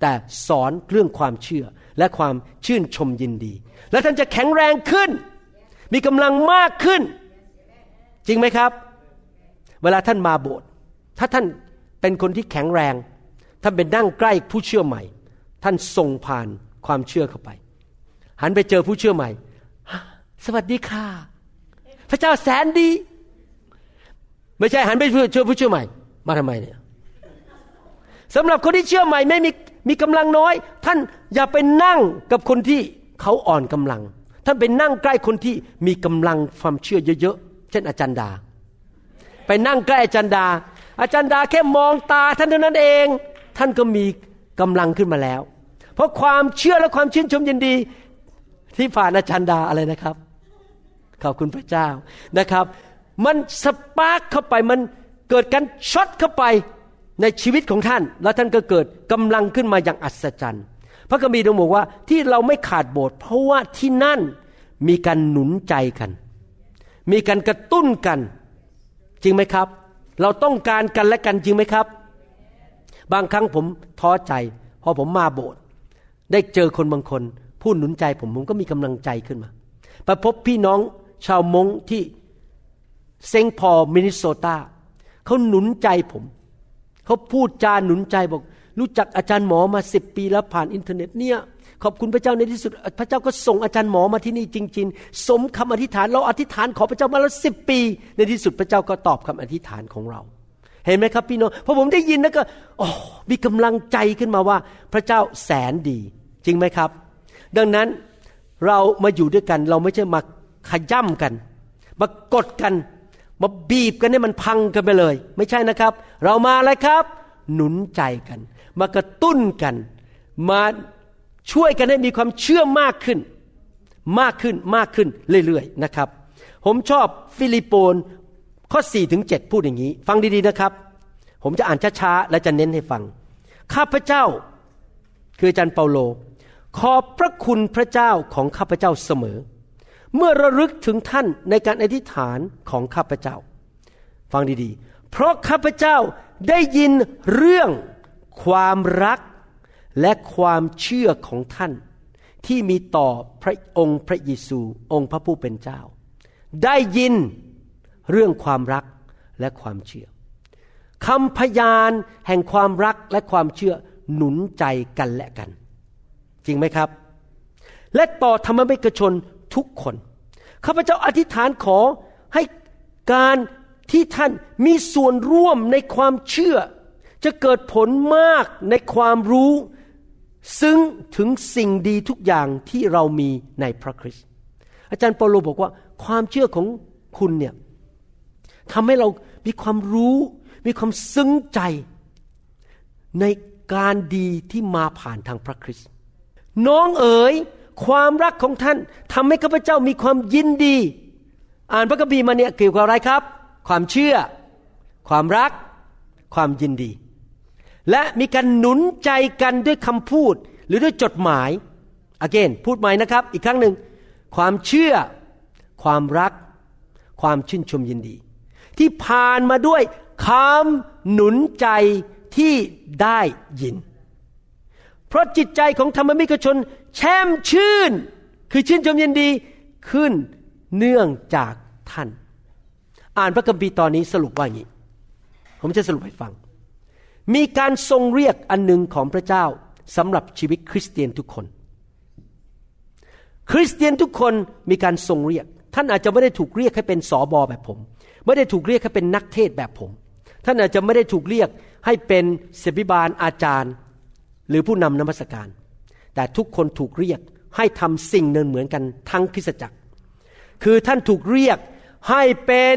แต่สอนเรื่องความเชื่อและความชื่นชมยินดี และท่านจะแข็งแรงขึ้น มีกำลังมากขึ้น จริงไหมครับ เวลาท่านมาโบสถ์ถ้าท่านเป็นคนที่แข็งแรง ท่านเป็นนั่งใกล้ผู้เชื่อใหม่ ท่านส่งผ่านความเชื่อเข้าไป หันไปเจอผู้เชื่อใหม่ สวัสดีค่ะ พระเจ้าแสนดี ไม่ใช่หันไปเชื่อผู้เชื่อใหม่ มาทำไมเนี่ยสำหรับคนที่เชื่อใหม่ไม่มี มีกำลังน้อย ท่านอย่าไปนั่งกับคนที่เขาอ่อนกำลัง ท่านไปนั่งใกล้คนที่มีกำลังความเชื่อเยอะๆ เช่นอาจารย์ดา ไปนั่งใกล้อาจารย์ดา อาจารย์ดาแค่มองตาท่านเท่านั้นเอง ท่านก็มีกำลังขึ้นมาแล้ว เพราะความเชื่อและความชื่นชมยินดีที่ผ่านอาจารย์ดาอะไรนะครับ ขอบคุณพระเจ้านะครับ มันสปาร์คเข้าไปมันเกิดการช็อตเข้าไป ในชีวิตของท่านแล้วท่านก็เกิดกำลังขึ้นมาอย่างอัศจรรย์ พระคัมภีร์ตรงบอกว่าที่เราไม่ขาดโบสถ์เพราะว่าที่นั่นมีการหนุนใจกัน มีการกระตุ้นกัน จริงไหมครับ เราต้องการกันและกันจริงไหมครับ บางครั้งผมท้อใจ พอผมมาโบสถ์ได้เจอคนบางคนพูดหนุนใจผมผมก็มีกำลังใจขึ้นมาไปพบพี่น้องชาวมงที่เซงพอมินนิโซตาเขาหนุนใจผม เขาพูดจาหนุนใจบอก รู้จักอาจารย์หมอมาสิบปีแล้วผ่านอินเทอร์เน็ตเนี่ยขอบคุณพระเจ้าในที่สุด พระเจ้าก็ส่งอาจารย์หมอมาที่นี่จริง ๆ สมคำอธิษฐานเราอธิษฐานขอพระเจ้ามาแล้วสิบปี ในที่สุดพระเจ้าก็ตอบคำอธิษฐานของเรา เห็นไหมครับพี่น้องพอผมได้ยินแล้วก็โอ้มีกำลังใจขึ้นมาว่า พระเจ้าแสนดี จริงไหมครับ ดังนั้นเรามาอยู่ด้วยกัน เราไม่ใช่มาขย่ำกัน มากดกัน มาบีบกันให้มันพังกันไปเลย ไม่ใช่นะครับ เรามาอะไรครับ หนุนใจกัน มากระตุ้นกัน มาช่วยกันให้มีความเชื่อมากขึ้น มากขึ้นมากขึ้นเรื่อยๆนะครับ ผมชอบฟิลิปโปนข้อ4ถึง7พูดอย่างนี้ ฟังดีๆนะครับ ผมจะอ่านช้าๆและจะเน้นให้ฟัง ข้าพเจ้า คืออาจารย์เปาโล ขอบพระคุณพระเจ้าของข้าพเจ้าเสมอเเมื่อระลึกถึงท่านในการอธิษฐานของข้าพเจ้า ฟังดีๆ เพราะข้าพเจ้าได้ยินเรื่องความรักและความเชื่อของท่าน ที่มีต่อพระองค์พระเยซูองค์พระผู้เป็นเจ้า ได้ยินเรื่องความรักและความเชื่อคำพยานแห่งความรักและความเชื่อหนุนใจกันและกัน จริงไหมครับ และต่อธรรมมิกชน ทุกคนข้าพเจ้าอธิษฐานขอให้การที่ท่านมีส่วนร่วมในความเชื่อ จะเกิดผลมากในความรู้ ซึ่งถึงสิ่งดีทุกอย่างที่เรามีในพระคริสต์อาจารย์เปาโลบอกว่าความเชื่อของคุณเนี่ยทำให้เรามีความรู้ มีความซึ้งใจ ในการดีที่มาผ่านทางพระคริสต์น้องเอ๋ย ความรักของท่านทำให้ข้าพเจ้ามีความยินดี อ่านพระคัมภีร์มาเนี่ยเกี่ยวกับอะไรครับ ความเชื่อ ความรัก ความยินดี และมีการหนุนใจกันด้วยคำพูดหรือด้วยจดหมาย again พูดใหม่นะครับ อีกครั้งหนึ่ง ความเชื่อ ความรัก ความชื่นชมยินดี ที่ผ่านมาด้วยคำหนุนใจที่ได้ยิน เพราะจิตใจของธรรมมิกชน แช่มชื่น คือชื่นชมยินดีขึ้นเนื่องจากท่าน อ่านพระคัมภีร์ตอนนี้สรุปว่าอย่างนี้ ผมจะสรุปให้ฟัง มีการทรงเรียกอันหนึ่งของพระเจ้าสำหรับชีวิตคริสเตียนทุกคน คริสเตียนทุกคนมีการทรงเรียก ท่านอาจจะไม่ได้ถูกเรียกให้เป็นสอบอแบบผม ไม่ได้ถูกเรียกให้เป็นนักเทศแบบผม ท่านอาจจะไม่ได้ถูกเรียกให้เป็นศิบิบาลอาจารย์ หรือผู้นำนมัสการ แต่ทุกคนถูกเรียกให้ทำสิ่งหนึ่งเหมือนกันทั้งคริสตจักร คือท่านถูกเรียกให้เป็น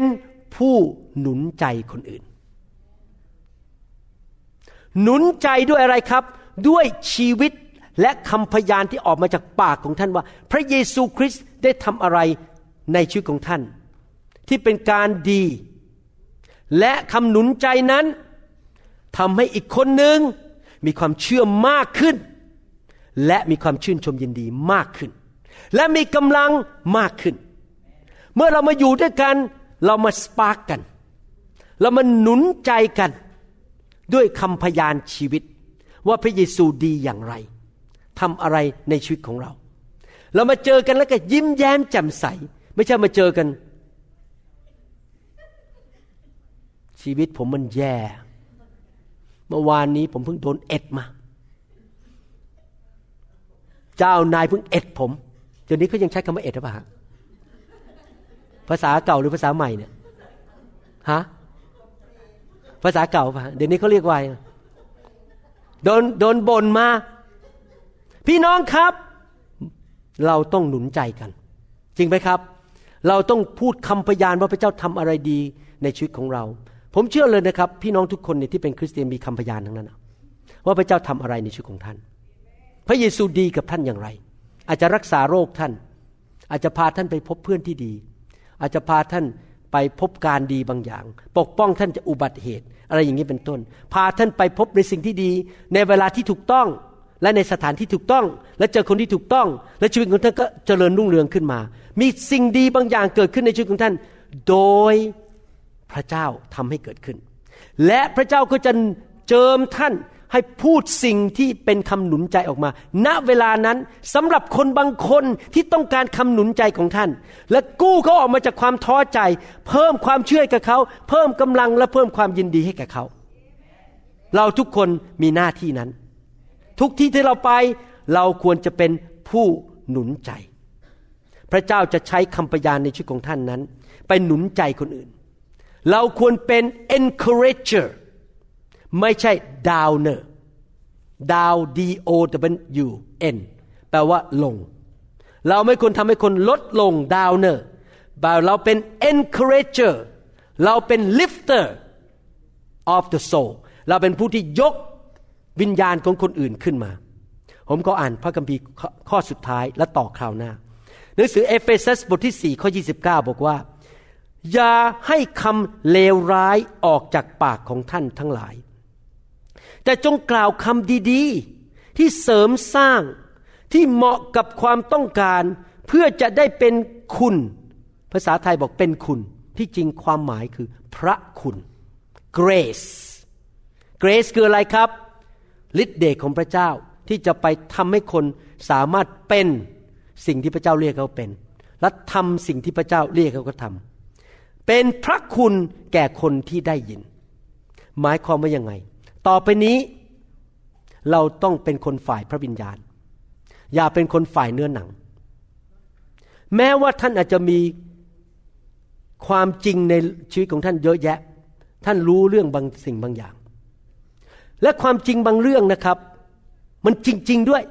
ผู้หนุนใจคนอื่น หนุนใจด้วยอะไรครับ ด้วยชีวิตและคำพยานที่ออกมาจากปากของท่านว่า พระเยซูคริสต์ได้ทำอะไรในชีวิตของท่าน ที่เป็นการดี และคำหนุนใจนั้นทำให้อีกคนหนึ่งมีความเชื่อมากขึ้น และมีความชื่นชมยินดีมากขึ้น และมีกำลังมากขึ้น เมื่อเรามาอยู่ด้วยกัน เรามาสปาร์กกัน เรามาหนุนใจกัน ด้วยคำพยานชีวิต ว่าพระเยซูดีอย่างไรทำอะไรในชีวิตของเรา เรามาเจอกันแล้วก็ยิ้มแย้มแจ่มใส ไม่ใช่มาเจอกัน ชีวิตผมมันแย่ เมื่อวานนี้ผมเพิ่งโดนเอ็ดมา เจ้านายเพิ่งเอ็ดผมเดี๋ยวนี้เขายังใช้คำว่าเอ็ดหรือเปล่าภาษาเก่าหรือภาษาใหม่เนี่ยฮะภาษาเก่าป่ะเดี๋ยวนี้เขาเรียกว่าโดนโดนบ่นมา พี่น้องครับ เราต้องหนุนใจกัน จริงไหมครับ เราต้องพูดคำพยานว่าพระเจ้าทำอะไรดีในชีวิตของเรา ผมเชื่อเลยนะครับ พี่น้องทุกคนเนี่ยที่เป็นคริสเตียนมีคำพยานทั้งนั้นว่าพระเจ้าทำอะไรในชีวิตของท่าน พระเยซูดีกับท่านอย่างไร อาจจะรักษาโรคท่าน อาจจะพาท่านไปพบเพื่อนที่ดี อาจจะพาท่านไปพบการดีบางอย่าง ปกป้องท่านจากอุบัติเหตุ อะไรอย่างนี้เป็นต้น พาท่านไปพบในสิ่งที่ดี ในเวลาที่ถูกต้องและในสถานที่ถูกต้อง และเจอคนที่ถูกต้อง และชีวิตของท่านก็เจริญรุ่งเรืองขึ้นมา มีสิ่งดีบางอย่างเกิดขึ้นในชีวิตของท่าน โดยพระเจ้าทำให้เกิดขึ้น และพระเจ้าก็จะเจิมท่าน ให้พูดสิ่งที่เป็นคำหนุนใจออกมา ณ เวลานั้นสำหรับคนบางคนที่ต้องการคำหนุนใจของท่าน และกู้เขาออกมาจากความท้อใจ เพิ่มความเชื่อให้กับเขา เพิ่มกำลังและเพิ่มความยินดีให้แก่เขา เราทุกคนมีหน้าที่นั้น ทุกที่ที่เราไปเราควรจะเป็นผู้หนุนใจ พระเจ้าจะใช้คำพยานในชีวิตของท่านนั้น ไปหนุนใจคนอื่น เราควรเป็น encourager ไม่ใช่ downer down d o w n แปลว่าลง เราไม่ควรทำให้คนลดลง downer but เราเป็น encourager เราเป็น lifter of the soul เราเป็นผู้ที่ยกวิญญาณของคนอื่นขึ้นมา ผมก็อ่านพระคัมภีร์ข้อข้อสุดท้ายและต่อคราวหน้า หนังสือเอเฟซัสบทที่ 4 ข้อ 29 บอกว่า อย่าให้คำเลวร้ายออกจากปากของท่านทั้งหลาย แต่จงกล่าวคำดีๆ ที่เสริมสร้างที่เหมาะกับความต้องการ เพื่อจะได้เป็นคุณ ภาษาไทยบอกเป็นคุณ ที่จริงความหมายคือพระคุณ grace grace คืออะไรครับฤทธิเดชของพระเจ้าที่จะไปทำให้คนสามารถเป็นสิ่งที่พระเจ้าเรียกเขาเป็น และทำสิ่งที่พระเจ้าเรียกเขาก็ทำเป็นพระคุณแก่คนที่ได้ยิน หมายความว่ายังไง ต่อไปนี้เราต้องเป็นคนฝ่ายพระวิญญาณ อย่าเป็นคนฝ่ายเนื้อหนัง แม้ว่าท่านอาจจะมีความจริงในชีวิตของท่านเยอะแยะ ท่านรู้เรื่องบางสิ่งบางอย่าง และความจริงบางเรื่องนะครับ มันจริง ๆด้วย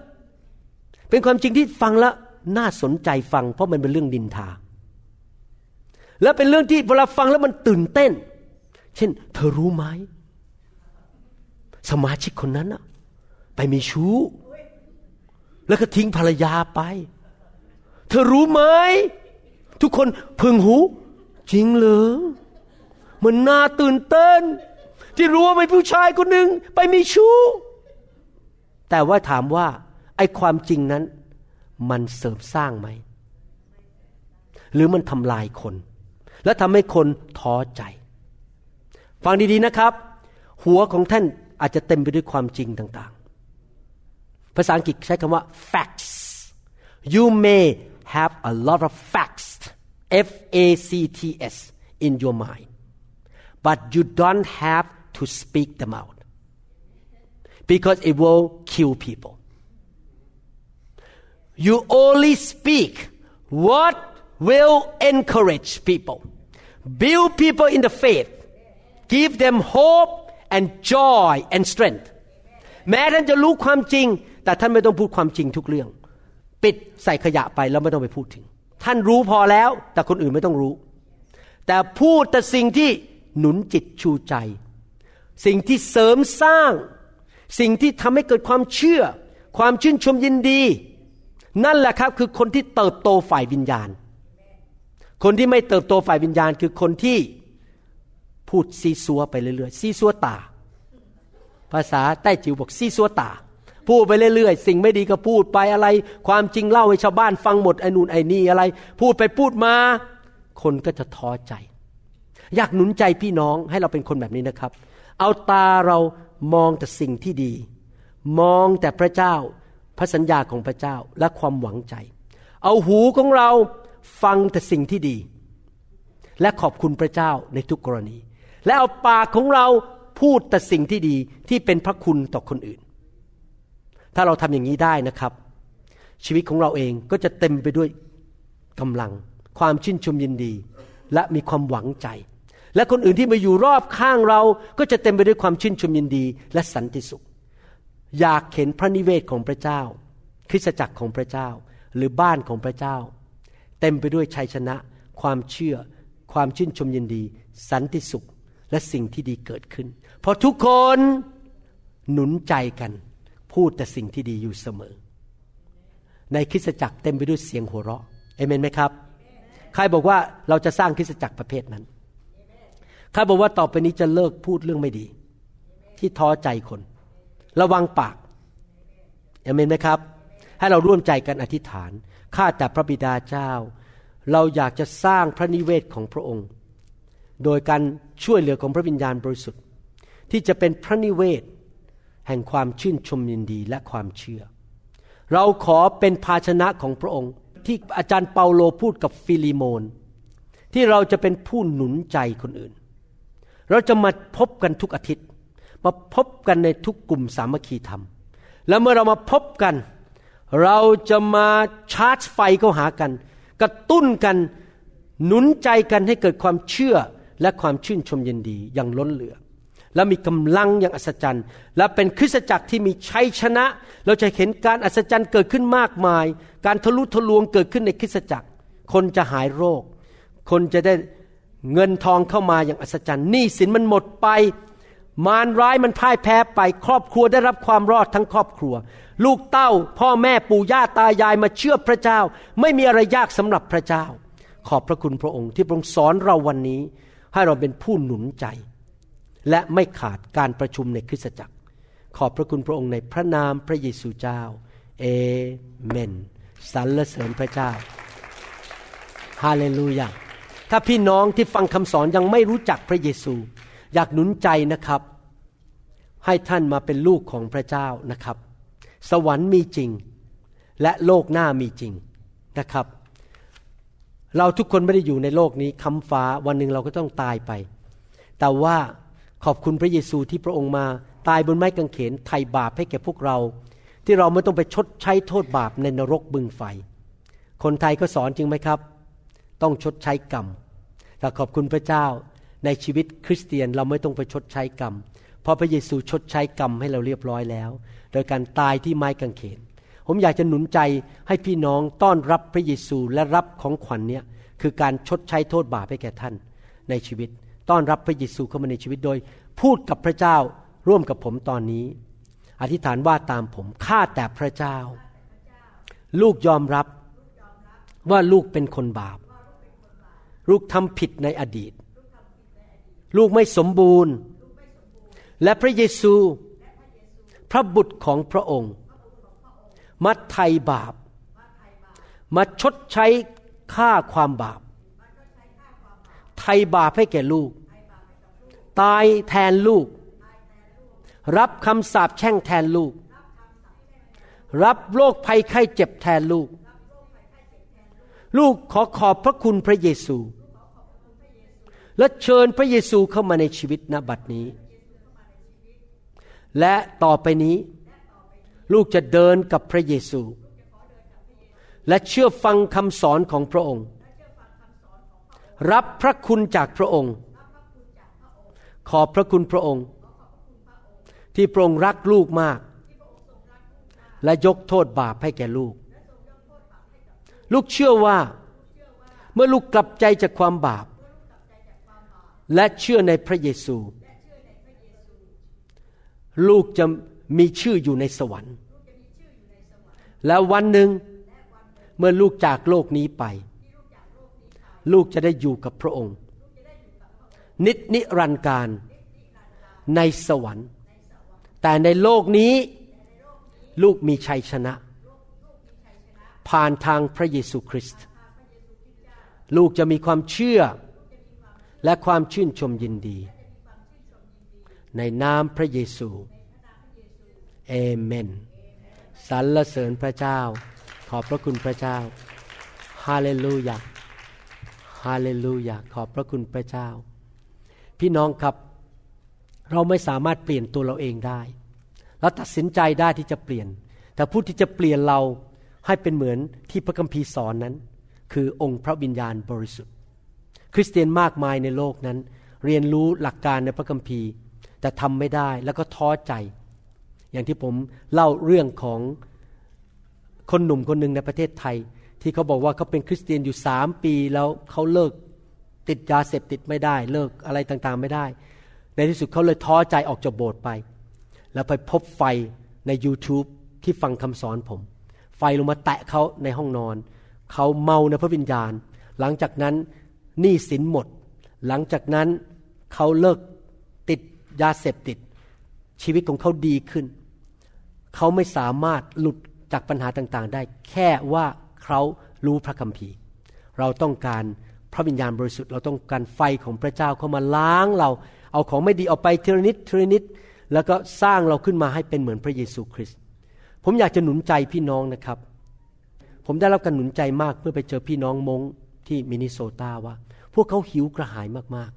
เป็นความจริงที่ฟังแล้วน่าสนใจฟัง เพราะมันเป็นเรื่องดินทา และเป็นเรื่องที่เวลาฟังแล้วมันตื่นเต้น เช่น เธอรู้ไหม สมาชิกคนนั้นอะไปมีชู้ แล้วก็ทิ้งภรรยาไป เธอรู้ไหม ทุกคนพึงหู จริงเหรอมันน่าตื่นเต้น ที่รู้ว่ามีผู้ชายคนหนึ่งไปมีชู้ แต่ว่าถามว่า ไอ้ความจริงนั้น มันเสริมสร้างไหม หรือมันทำลายคน และทำให้คนท้อใจ ฟังดีๆนะครับ หัวของท่าน อาจจะเต็มไปด้วยความจริงต่างๆ ภาษาอังกฤษใช้คำว่า facts you may have a lot of facts F A C T S in your mind but you don't have to speak them out because it will kill people you only speak what will encourage people build people in the faith give them hope and joy and strength แม้ท่านจะรู้ความจริง แต่ท่านไม่ต้องพูดความจริงทุกเรื่อง ปิดใส่ขยะไปแล้วไม่ต้องไปพูดถึง ท่านรู้พอแล้ว แต่คนอื่นไม่ต้องรู้ แต่พูดแต่สิ่งที่หนุนจิตชูใจ สิ่งที่เสริมสร้าง สิ่งที่ทำให้เกิดความเชื่อ ความชื่นชมยินดี นั่นแหละครับคือคนที่เติบโตฝ่ายวิญญาณ คนที่ไม่เติบโตฝ่ายวิญญาณคือคนที่ พูดซีซัวไปเรื่อยๆซีซัวตา ภาษาใต้จิ๋วบอกซีซัวตา พูดไปเรื่อยๆ สิ่งไม่ดีก็พูดไปอะไร ความจริงเล่าให้ชาวบ้านฟังหมดไอ้นู่นไอ้นี่อะไร พูดไปพูดมา คนก็จะท้อใจ อยากหนุนใจพี่น้องให้เราเป็นคนแบบนี้นะครับ เอาตาเรามองแต่สิ่งที่ดี มองแต่พระเจ้าพระสัญญาของพระเจ้าและความหวังใจ เอาหูของเราฟังแต่สิ่งที่ดี และขอบคุณพระเจ้าในทุกกรณี และเอาปากของเราพูดแต่สิ่งที่ดีที่เป็นพระคุณต่อคนอื่น ถ้าเราทำอย่างนี้ได้นะครับ ชีวิตของเราเองก็จะเต็มไปด้วยกำลัง ความชื่นชมยินดี และมีความหวังใจ และคนอื่นที่มาอยู่รอบข้างเราก็จะเต็มไปด้วยความชื่นชมยินดี และสันติสุข อยากเห็นพระนิเวศของพระเจ้า คริสตจักรของพระเจ้า หรือบ้านของพระเจ้า เต็มไปด้วยชัยชนะ ความเชื่อ ความชื่นชมยินดี สันติสุข และสิ่งที่ดีเกิดขึ้น เพราะทุกคนหนุนใจกัน พูดแต่สิ่งที่ดีอยู่เสมอ ในคริสตจักรเต็มไปด้วยเสียงหัวเราะเอเมนไหมครับ ใครบอกว่าเราจะสร้างคริสตจักรประเภทนั้นใครบอกว่าต่อไปนี้จะเลิกพูดเรื่องไม่ดี ที่ท้อใจคน ระวังปากเอเมนไหมครับ ให้เราร่วมใจกันอธิษฐานข้าแต่พระบิดาเจ้า เราอยากจะสร้างพระนิเวศของพระองค์ โดยการช่วยเหลือของพระวิญญาณบริสุทธิ์ ที่จะเป็นพระนิเวศ แห่งความชื่นชมยินดีและความเชื่อ เราขอเป็นภาชนะของพระองค์ ที่อาจารย์เปาโลพูดกับฟิลิโมน ที่เราจะเป็นผู้หนุนใจคนอื่น เราจะมาพบกันทุกอาทิตย์ มาพบกันในทุกกลุ่มสามัคคีธรรม แล้วเมื่อเรามาพบกัน เราจะมาชาร์จไฟเข้าหากัน กระตุ้นกันหนุนใจกันให้เกิดความเชื่อ และความชื่นชมยินดีอย่างล้นเหลือ และมีกำลังอย่างอัศจรรย์ และเป็นคริสตจักรที่มีชัยชนะ เราจะเห็นการอัศจรรย์เกิดขึ้นมากมาย การทะลุทะลวงเกิดขึ้นในคริสตจักร คนจะหายโรค คนจะได้เงินทองเข้ามาอย่างอัศจรรย์หนี้สินมันหมดไป มารร้ายมันพ่ายแพ้ไป ครอบครัวได้รับความรอดทั้งครอบครัว ลูกเต้าพ่อแม่ปู่ย่าตายายมาเชื่อพระเจ้า ไม่มีอะไรยากสำหรับพระเจ้า ขอบพระคุณพระองค์ที่พรงสอนเราวันนี้ ให้เราเป็นผู้หนุนใจ และไม่ขาดการประชุมในคริสตจักร ขอบพระคุณพระองค์ในพระนามพระเยซูเจ้า เอเมนสรรเสริญพระเจ้าฮาเลลูยาถ้าพี่น้องที่ฟังคำสอนยังไม่รู้จักพระเยซู อยากหนุนใจนะครับ ให้ท่านมาเป็นลูกของพระเจ้านะครับ สวรรค์มีจริง และโลกหน้ามีจริงนะครับ เราทุกคนไม่ได้อยู่ในโลกนี้คำฟ้าวันหนึ่งเราก็ต้องตายไป แต่ว่าขอบคุณพระเยซูที่พระองค์มาตายบนไม้กางเขนไถ่บาปให้แก่พวกเรา ที่เราไม่ต้องไปชดใช้โทษบาปในนรกบึงไฟ คนไทยก็สอนจริงไหมครับ ต้องชดใช้กรรมแต่ขอบคุณพระเจ้าในชีวิตคริสเตียนเราไม่ต้องไปชดใช้กรรม เพราะพระเยซูชดใช้กรรมให้เราเรียบร้อยแล้ว โดยการตายที่ไม้กางเขน ผมอยากจะหนุนใจให้พี่น้องต้อนรับพระเยซูและรับของขวัญเนี้ยคือการชดใช้โทษบาปให้แก่ท่านในชีวิต ต้อนรับพระเยซูเข้ามาในชีวิตโดย พูดกับพระเจ้าร่วมกับผมตอนนี้ อธิษฐานว่าตามผมข้าแต่พระเจ้า ลูกยอมรับว่าลูกเป็นคนบาป ลูกทำผิดในอดีต ลูกไม่สมบูรณ์ และพระเยซู พระบุตรของพระองค์ มาไถ่บาป มาชดใช้ค่าความบาปไถ่บาปให้แก่ลูก ตายแทนลูก รับคำสาปแช่งแทนลูก รับโรคภัยไข้เจ็บแทนลูก ลูกขอขอบพระคุณพระเยซู และเชิญพระเยซูเข้ามาในชีวิตณบัดนี้ และต่อไปนี้ ลูกจะเดินกับพระเยซู และเชื่อฟังคำสอนของพระองค์ รับพระคุณจากพระองค์ ขอบพระคุณพระองค์ ที่พระองค์รักลูกมาก และยกโทษบาปให้แก่ลูก ลูกเชื่อว่าเมื่อลูกกลับใจจากความบาป และเชื่อในพระเยซู ลูกจะ มีชื่ออยู่ในสวรรค์ แล้ววันหนึ่งเมื่อลูกจากโลกนี้ไป ลูกจะได้อยู่กับพระองค์ นิจนิรันดร์การในสวรรค์ แต่ในโลกนี้ลูกมีชัยชนะ ผ่านทางพระเยซูคริสต์ลูกจะมีความเชื่อและความชื่นชมยินดี ในนามพระเยซู เอเมนสรรเสริญพระเจ้า ขอบพระคุณพระเจ้าฮาเลลูยาฮาเลลูยาขอบพระคุณพระเจ้า พี่น้องครับเราไม่สามารถเปลี่ยนตัวเราเองได้เราตัดสินใจได้ที่จะเปลี่ยน แต่ผู้ที่จะเปลี่ยนเราให้เป็นเหมือนที่พระคัมภีร์สอนนั้น คือองค์พระวิญญาณบริสุทธิ์ คริสเตียนมากมายในโลกนั้น เรียนรู้หลักการในพระคัมภีร์ แต่ทำไม่ได้แล้วก็ท้อใจ อย่างที่ผมเล่าเรื่องของคนหนุ่มคนหนึ่งในประเทศไทย ที่เขาบอกว่าเขาเป็นคริสเตียนอยู่สามปีแล้วเขาเลิกติดยาเสพติดไม่ได้ เลิกอะไรต่างๆไม่ได้ ในที่สุดเขาเลยท้อใจออกจากโบสถ์ไป แล้วไปพบไฟใน YouTube ที่ฟังคำสอนผม ไฟลงมาแตะเขาในห้องนอน เขาเมาในพระวิญญาณ หลังจากนั้นหนี้สินหมด หลังจากนั้นเขาเลิกติดยาเสพติด ชีวิตของเขาดีขึ้น เขาไม่สามารถหลุดจากปัญหาต่างๆ ได้ แค่ว่าเขารู้พระคัมภีร์ เราต้องการพระวิญญาณบริสุทธิ์เราต้องการไฟของพระเจ้าเข้ามาล้างเรา เอาของไม่ดีออกไปทีละนิดทีละนิด แล้วก็สร้างเราขึ้นมาให้เป็นเหมือนพระเยซูคริสต์ผมอยากจะหนุนใจพี่น้องนะครับ ผมได้รับการหนุนใจมากเมื่อไปเจอพี่น้องมงที่มินนิโซตาว่า พวกเขาหิวกระหายมาก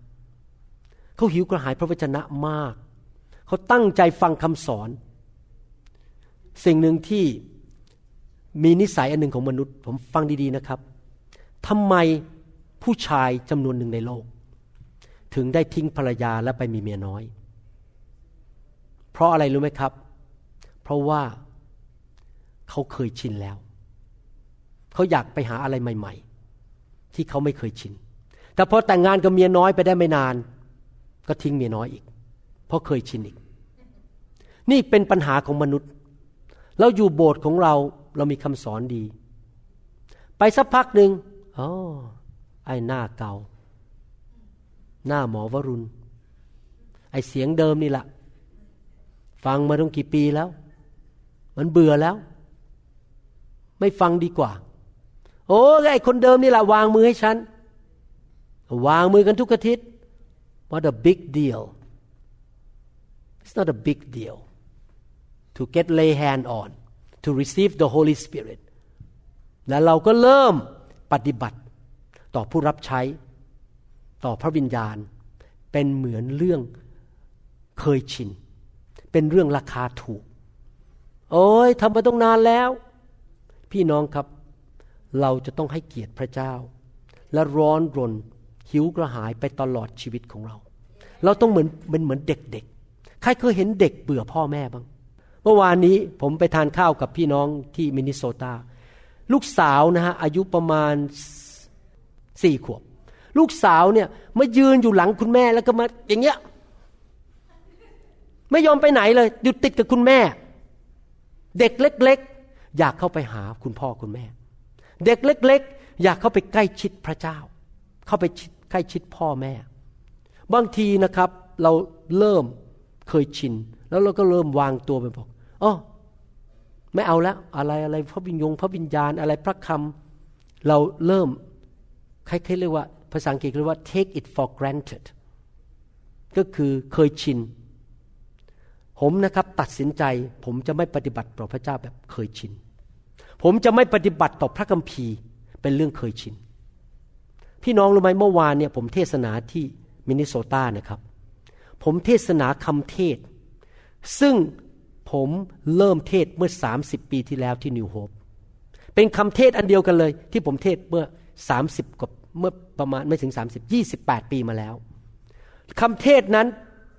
ๆเขาหิวกระหายพระวจนะมาก เขาตั้งใจฟังคำสอน สิ่งหนึ่งที่มีนิสัยอันหนึ่งของมนุษย์ ผมฟังดีๆนะครับทำไมผู้ชายจำนวนหนึ่งในโลก ถึงได้ทิ้งภรรยาและไปมีเมียน้อย เพราะอะไรรู้ไหมครับ เพราะว่าเขาเคยชินแล้ว เขาอยากไปหาอะไรใหม่ ๆ ที่เขาไม่เคยชิน แต่พอแต่งงานกับเมียน้อยไปได้ไม่นาน ก็ทิ้งเมียน้อยอีก เพราะเคยชินอีก นี่เป็นปัญหาของมนุษย์ เราอยู่โบสถ์ของเราเรามีคำสอนดี ไปสักพักหนึ่งอ๋อไอ้หน้าเก่า หน้าหมอวรุณ ไอ้เสียงเดิมนี่แหละฟังมาตั้งกี่ปีแล้ว มันเบื่อแล้ว ไม่ฟังดีกว่า โอ้ไอ้คนเดิมนี่แหละวางมือให้ฉัน วางมือกันทุกอาทิตย์ What a big deal It's not a big deal to get lay hand on to receive the Holy Spirit และเราก็เริ่มปฏิบัติต่อผู้รับใช้ ต่อพระวิญญาณ เป็นเหมือนเรื่องเคยชิน เป็นเรื่องราคาถูก โอ้ยทำมาต้องนานแล้ว พี่น้องครับ เราจะต้องให้เกียรติพระเจ้า และร้อนรนหิวกระหายไปตลอดชีวิตของเรา เราต้องเหมือนเป็นเหมือนเด็กๆ ใครเคยเห็นเด็กเบื่อพ่อแม่บ้าง เมื่อวานนี้ผมไปทานข้าวกับพี่น้องที่มินนิโซตา ลูกสาวนะฮะอายุประมาณสี่ขวบ ลูกสาวเนี่ยมายืนอยู่หลังคุณแม่แล้วก็มาอย่างเงี้ย ไม่ยอมไปไหนเลยอยู่ติดกับคุณแม่ เด็กเล็ก ๆ อยากเข้าไปหาคุณพ่อคุณแม่ เด็กเล็ก ๆ อยากเข้าไปใกล้ชิดพระเจ้า เข้าไปใกล้ชิดพ่อแม่ บางทีนะครับ เราเริ่มเคยชินแล้วเราก็เริ่มวางตัวไปบอก อ๋อไม่เอาแล้วอะไรอะไรพระวิญญงพระวิญญาณอะไรพระคำเราเริ่มใครเรียกว่าภาษาอังกฤษเรียกว่า take it for granted ก็คือเคยชิน ผมนะครับตัดสินใจ ผมจะไม่ปฏิบัติต่อพระเจ้าแบบเคยชิน ผมจะไม่ปฏิบัติต่อพระคัมภีร์เป็นเรื่องเคยชิน พี่น้องรู้ไหมเมื่อวานเนี่ยผมเทศนาที่มินนิโซตานะครับ ผมเทศนาคำเทศ ซึ่ง ผมเริ่มเทศเมื่อ 30 ปีที่แล้วที่นิวโฮปเป็นคำเทศอันเดียวกันเลย ที่ผมเทศเมื่อ 30กับเมื่อประมาณไม่ถึง 30 28 ปีมาแล้วคำเทศนั้น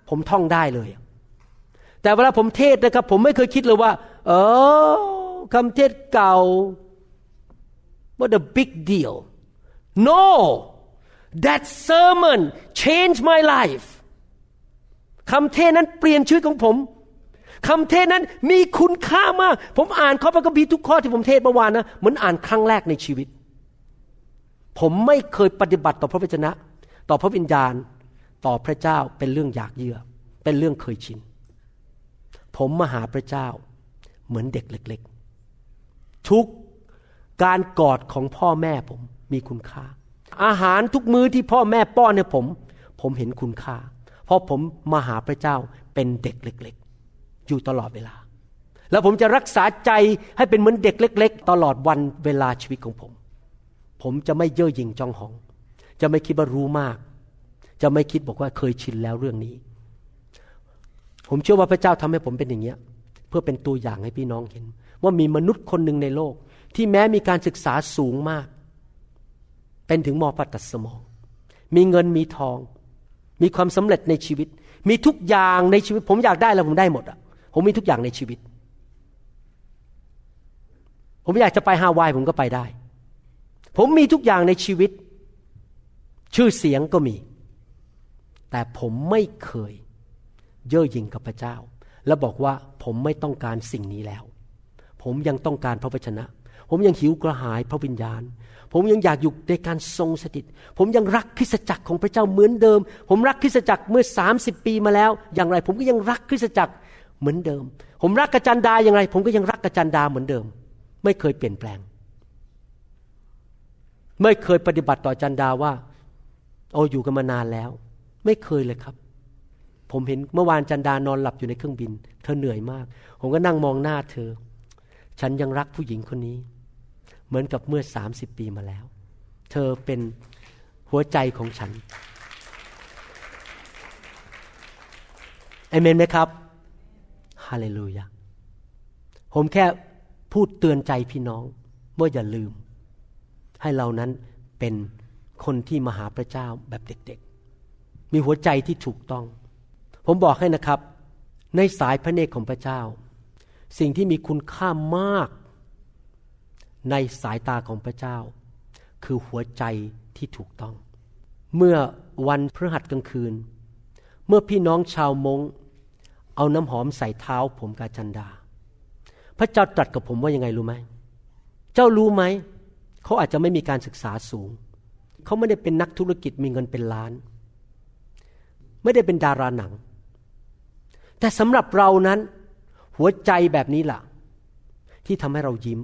ผมท่องได้เลย แต่เวลาผมเทศนะครับ ผมไม่เคยคิดเลยว่า เออคำเทศเก่า what a big deal no that sermon changed my life คำเทศนั้นเปลี่ยนชีวิตของผม คำเทศนั้นมีคุณค่ามาก ผมอ่านข้อพระคัมภีร์ทุกข้อที่ผมเทศเมื่อวานนะเหมือนอ่านครั้งแรกในชีวิต ผมไม่เคยปฏิบัติต่อพระวจนะ ต่อพระวิญญาณต่อพระเจ้าเป็นเรื่องอยากเยื่อ เป็นเรื่องเคยชิน ผมมาหาพระเจ้าเหมือนเด็กเล็ก ๆ ทุกการกอดของพ่อแม่ผมมีคุณค่า อาหารทุกมื้อที่พ่อแม่ป้อนให้ผม ผมเห็นคุณค่า เพราะผมมาหาพระเจ้าเป็นเด็กเล็ก ๆ อยู่ตลอดเวลา แล้วผมจะรักษาใจให้เป็นเหมือนเด็กเล็ก ๆ ตลอดวันเวลาชีวิตของผม ผมจะไม่เย่อหยิ่งจองหอง จะไม่คิดว่ารู้มาก จะไม่คิดบอกว่าเคยชินแล้วเรื่องนี้ ผมเชื่อว่าพระเจ้าทำให้ผมเป็นอย่างเนี้ย เพื่อเป็นตัวอย่างให้พี่น้องเห็น ว่ามีมนุษย์คนหนึ่งในโลก ที่แม้มีการศึกษาสูงมาก เป็นถึงมอปัตตสมอง มีเงินมีทอง มีความสำเร็จในชีวิตมีทุกอย่างในชีวิตผมอยากได้แล้วผมได้หมดอะ ผมมีทุกอย่างในชีวิต ผมอยากจะไปฮาวายผมก็ไปได้ ผมมีทุกอย่างในชีวิต ชื่อเสียงก็มี แต่ผมไม่เคยเย่อหยิ่งกับพระเจ้า แล้วบอกว่าผมไม่ต้องการสิ่งนี้แล้ว ผมยังต้องการพระวจนะ ผมยังหิวกระหายพระวิญญาณผมยังอยากอยู่ในการทรงสถิต ผมยังรักคริสจักรของพระเจ้าเหมือนเดิม ผมรักคริสจักรเมื่อ 30 ปีมาแล้ว อย่างไร ผมก็ยังรักคริสจักร เหมือนเดิม ผมรักกระจันดาอย่างไร ผมก็ยังรักกระจันดาเหมือนเดิม ไม่เคยเปลี่ยนแปลง ไม่เคยปฏิบัติต่อจันดาว่าโอ้อยู่กันมานานแล้ว ไม่เคยเลยครับ ผมเห็นเมื่อวานจันดานอนหลับอยู่ในเครื่องบิน เธอเหนื่อยมาก ผมก็นั่งมองหน้าเธอ ฉันยังรักผู้หญิงคนนี้ เหมือนกับเมื่อสามสิบปีมาแล้ว เธอเป็นหัวใจของฉันเอเมนไหมครับ ฮาเลลูยาผมแค่พูดเตือนใจพี่น้องว่าอย่าลืม ให้เรานั้นเป็นคนที่มาหาพระเจ้าแบบเด็กๆ มีหัวใจที่ถูกต้อง ผมบอกให้นะครับ ในสายพระเนตรของพระเจ้า สิ่งที่มีคุณค่ามาก ในสายตาของพระเจ้า คือหัวใจที่ถูกต้อง เมื่อวันพฤหัสกลางคืน เมื่อพี่น้องชาวมง เอาน้ำหอมใส่เท้าผมกาจันดา พระเจ้าตรัสกับผมว่ายังไงรู้ไหม เจ้ารู้ไหม เขาอาจจะไม่มีการศึกษาสูง เขาไม่ได้เป็นนักธุรกิจมีเงินเป็นล้าน ไม่ได้เป็นดาราหนัง แต่สำหรับเรานั้น หัวใจแบบนี้ล่ะ ที่ทำให้เรายิ้ม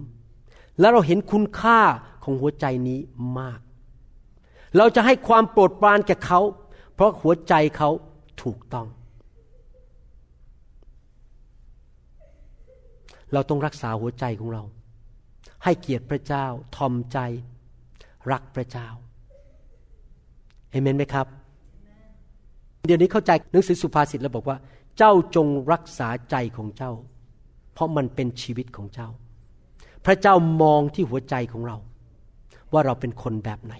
และเราเห็นคุณค่าของหัวใจนี้มาก เราจะให้ความโปรดปรานแก่เขา เพราะหัวใจเขาถูกต้อง เราต้องรักษาหัวใจของเรา ให้เกียรติพระเจ้าทอมใจ รักพระเจ้าเอเมนไหมครับ เดี๋ยวนี้เข้าใจหนังสือสุภาษิตแล้วบอกว่า เจ้าจงรักษาใจของเจ้า เพราะมันเป็นชีวิตของเจ้า พระเจ้ามองที่หัวใจของเรา ว่าเราเป็นคนแบบไหน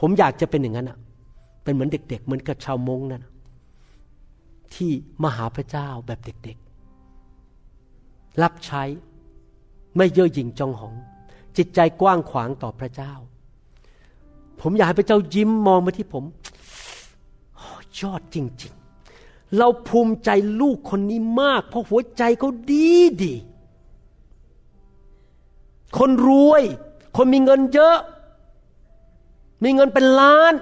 ผมอยากจะเป็นอย่างนั้นอะ เป็นเหมือนเด็ก ๆ เหมือนกับชาวมงนั่นที่มาหาพระเจ้าแบบเด็กๆ รับใช้ไม่เย่อหยิ่งจองหอง จิตใจกว้างขวางต่อพระเจ้า ผมอยากให้พระเจ้ายิ้มมองมาที่ผมอยอดจริง ๆ เราภูมิใจลูกคนนี้มาก เพราะหัวใจเขาดีดี คนรวย คนมีเงินเยอะ มีเงินเป็นล้าน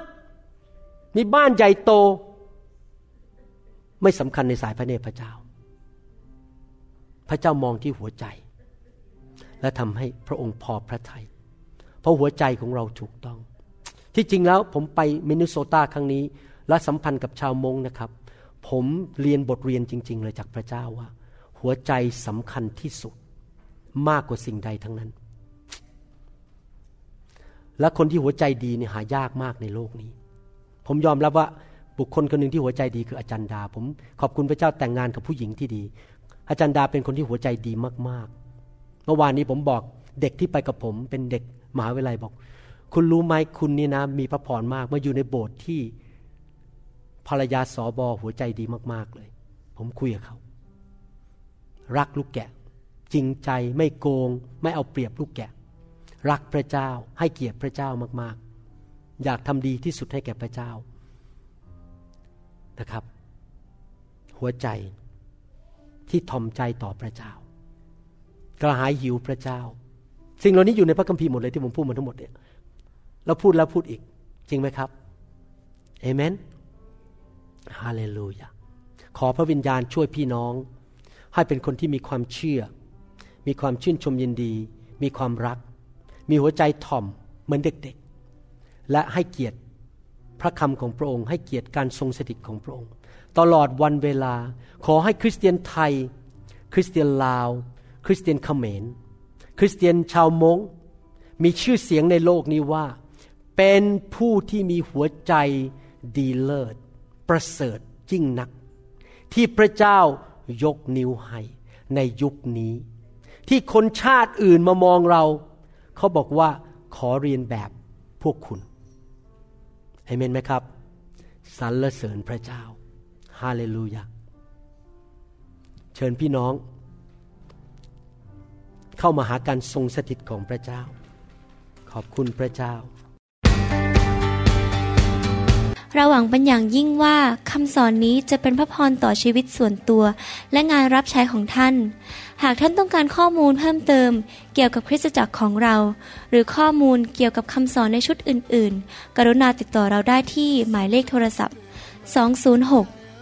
มีบ้านใหญ่โต ไม่สำคัญในสายพระเนตรพระเจ้า พระเจ้ามองที่หัวใจ และทำให้พระองค์พอพระทยัยเพราะหัวใจของเราถูกต้อง ที่จริงแล้วผมไปมินนิโซตาครั้งนี้ และสัมพันธ์กับชาวมงนะครับ ผมเรียนบทเรียนจริง ๆ เลยจากพระเจ้าว่า หัวใจสำคัญที่สุดมากกว่าสิ่งใดทั้งนั้น และคนที่หัวใจดีเนี่ยหายากมากในโลกนี้ ผมยอมรับว่าบุคคลคนหนึ่งที่หัวใจดีคืออาจารย์ดา ผมขอบคุณพระเจ้าแต่งงานกับผู้หญิงที่ดี อาจารย์ดาเป็นคนที่หัวใจดีมากๆ เมื่อวานนี้ผมบอกเด็กที่ไปกับผมเป็นเด็กมหาวิทยาลัยบอก คุณรู้ไหมคุณนี่นะ มีพระพรมากมาอยู่ในโบสถ์ที่ภรรยาสอบอหัวใจดีมากๆเลย ผมคุยกับเขา รักลูกแกะ จริงใจไม่โกง ไม่เอาเปรียบลูกแกะ รักพระเจ้าให้เกียรติพระเจ้ามากๆ อยากทำดีที่สุดให้แก่พระเจ้านะครับ หัวใจ ที่ทอมใจต่อพระเจ้า กระหายหิวพระเจ้า สิ่งเหล่านี้อยู่ในพระคัมภีร์หมดเลยที่ผมพูดมาทั้งหมดเนี่ยแล้วพูดแล้วพูดอีก จริงไหมครับเอเมนฮาเลลูยาขอพระวิญญาณช่วยพี่น้อง ให้เป็นคนที่มีความเชื่อ มีความชื่นชมยินดี มีความรัก มีหัวใจถ่อมเหมือนเด็กๆ และให้เกียรติพระคำของพระองค์ ให้เกียรติการทรงสถิตของพระองค์ ตลอดวันเวลา ขอให้คริสเตียนไทย คริสเตียนลาว คริสเตียนเขมร คริสเตียนชาวมงมีชื่อเสียงในโลกนี้ว่า เป็นผู้ที่มีหัวใจดีเลิศ ประเสริฐยิ่งนัก ที่พระเจ้ายกนิ้วให้ในยุคนี้ ที่คนชาติอื่นมามองเรา เขาบอกว่าขอเรียนแบบพวกคุณเอเมนไหมครับสรรเสริญพระเจ้าาเลลูยาเชิญพี่น้อง เข้ามาหาการทรงสถิตของพระเจ้า ขอบคุณพระเจ้าเราหวังเป็นอย่างยิ่งว่าคำสอนนี้จะเป็นพระพรต่อชีวิตส่วนตัว และงานรับใช้ของท่าน หากท่านต้องการข้อมูลเพิ่มเติม เกี่ยวกับคริสตจักรของเรา หรือข้อมูลเกี่ยวกับคำสอนในชุดอื่น ๆ กรุณาติดต่อเราได้ที่หมายเลขโทรศัพท์ 206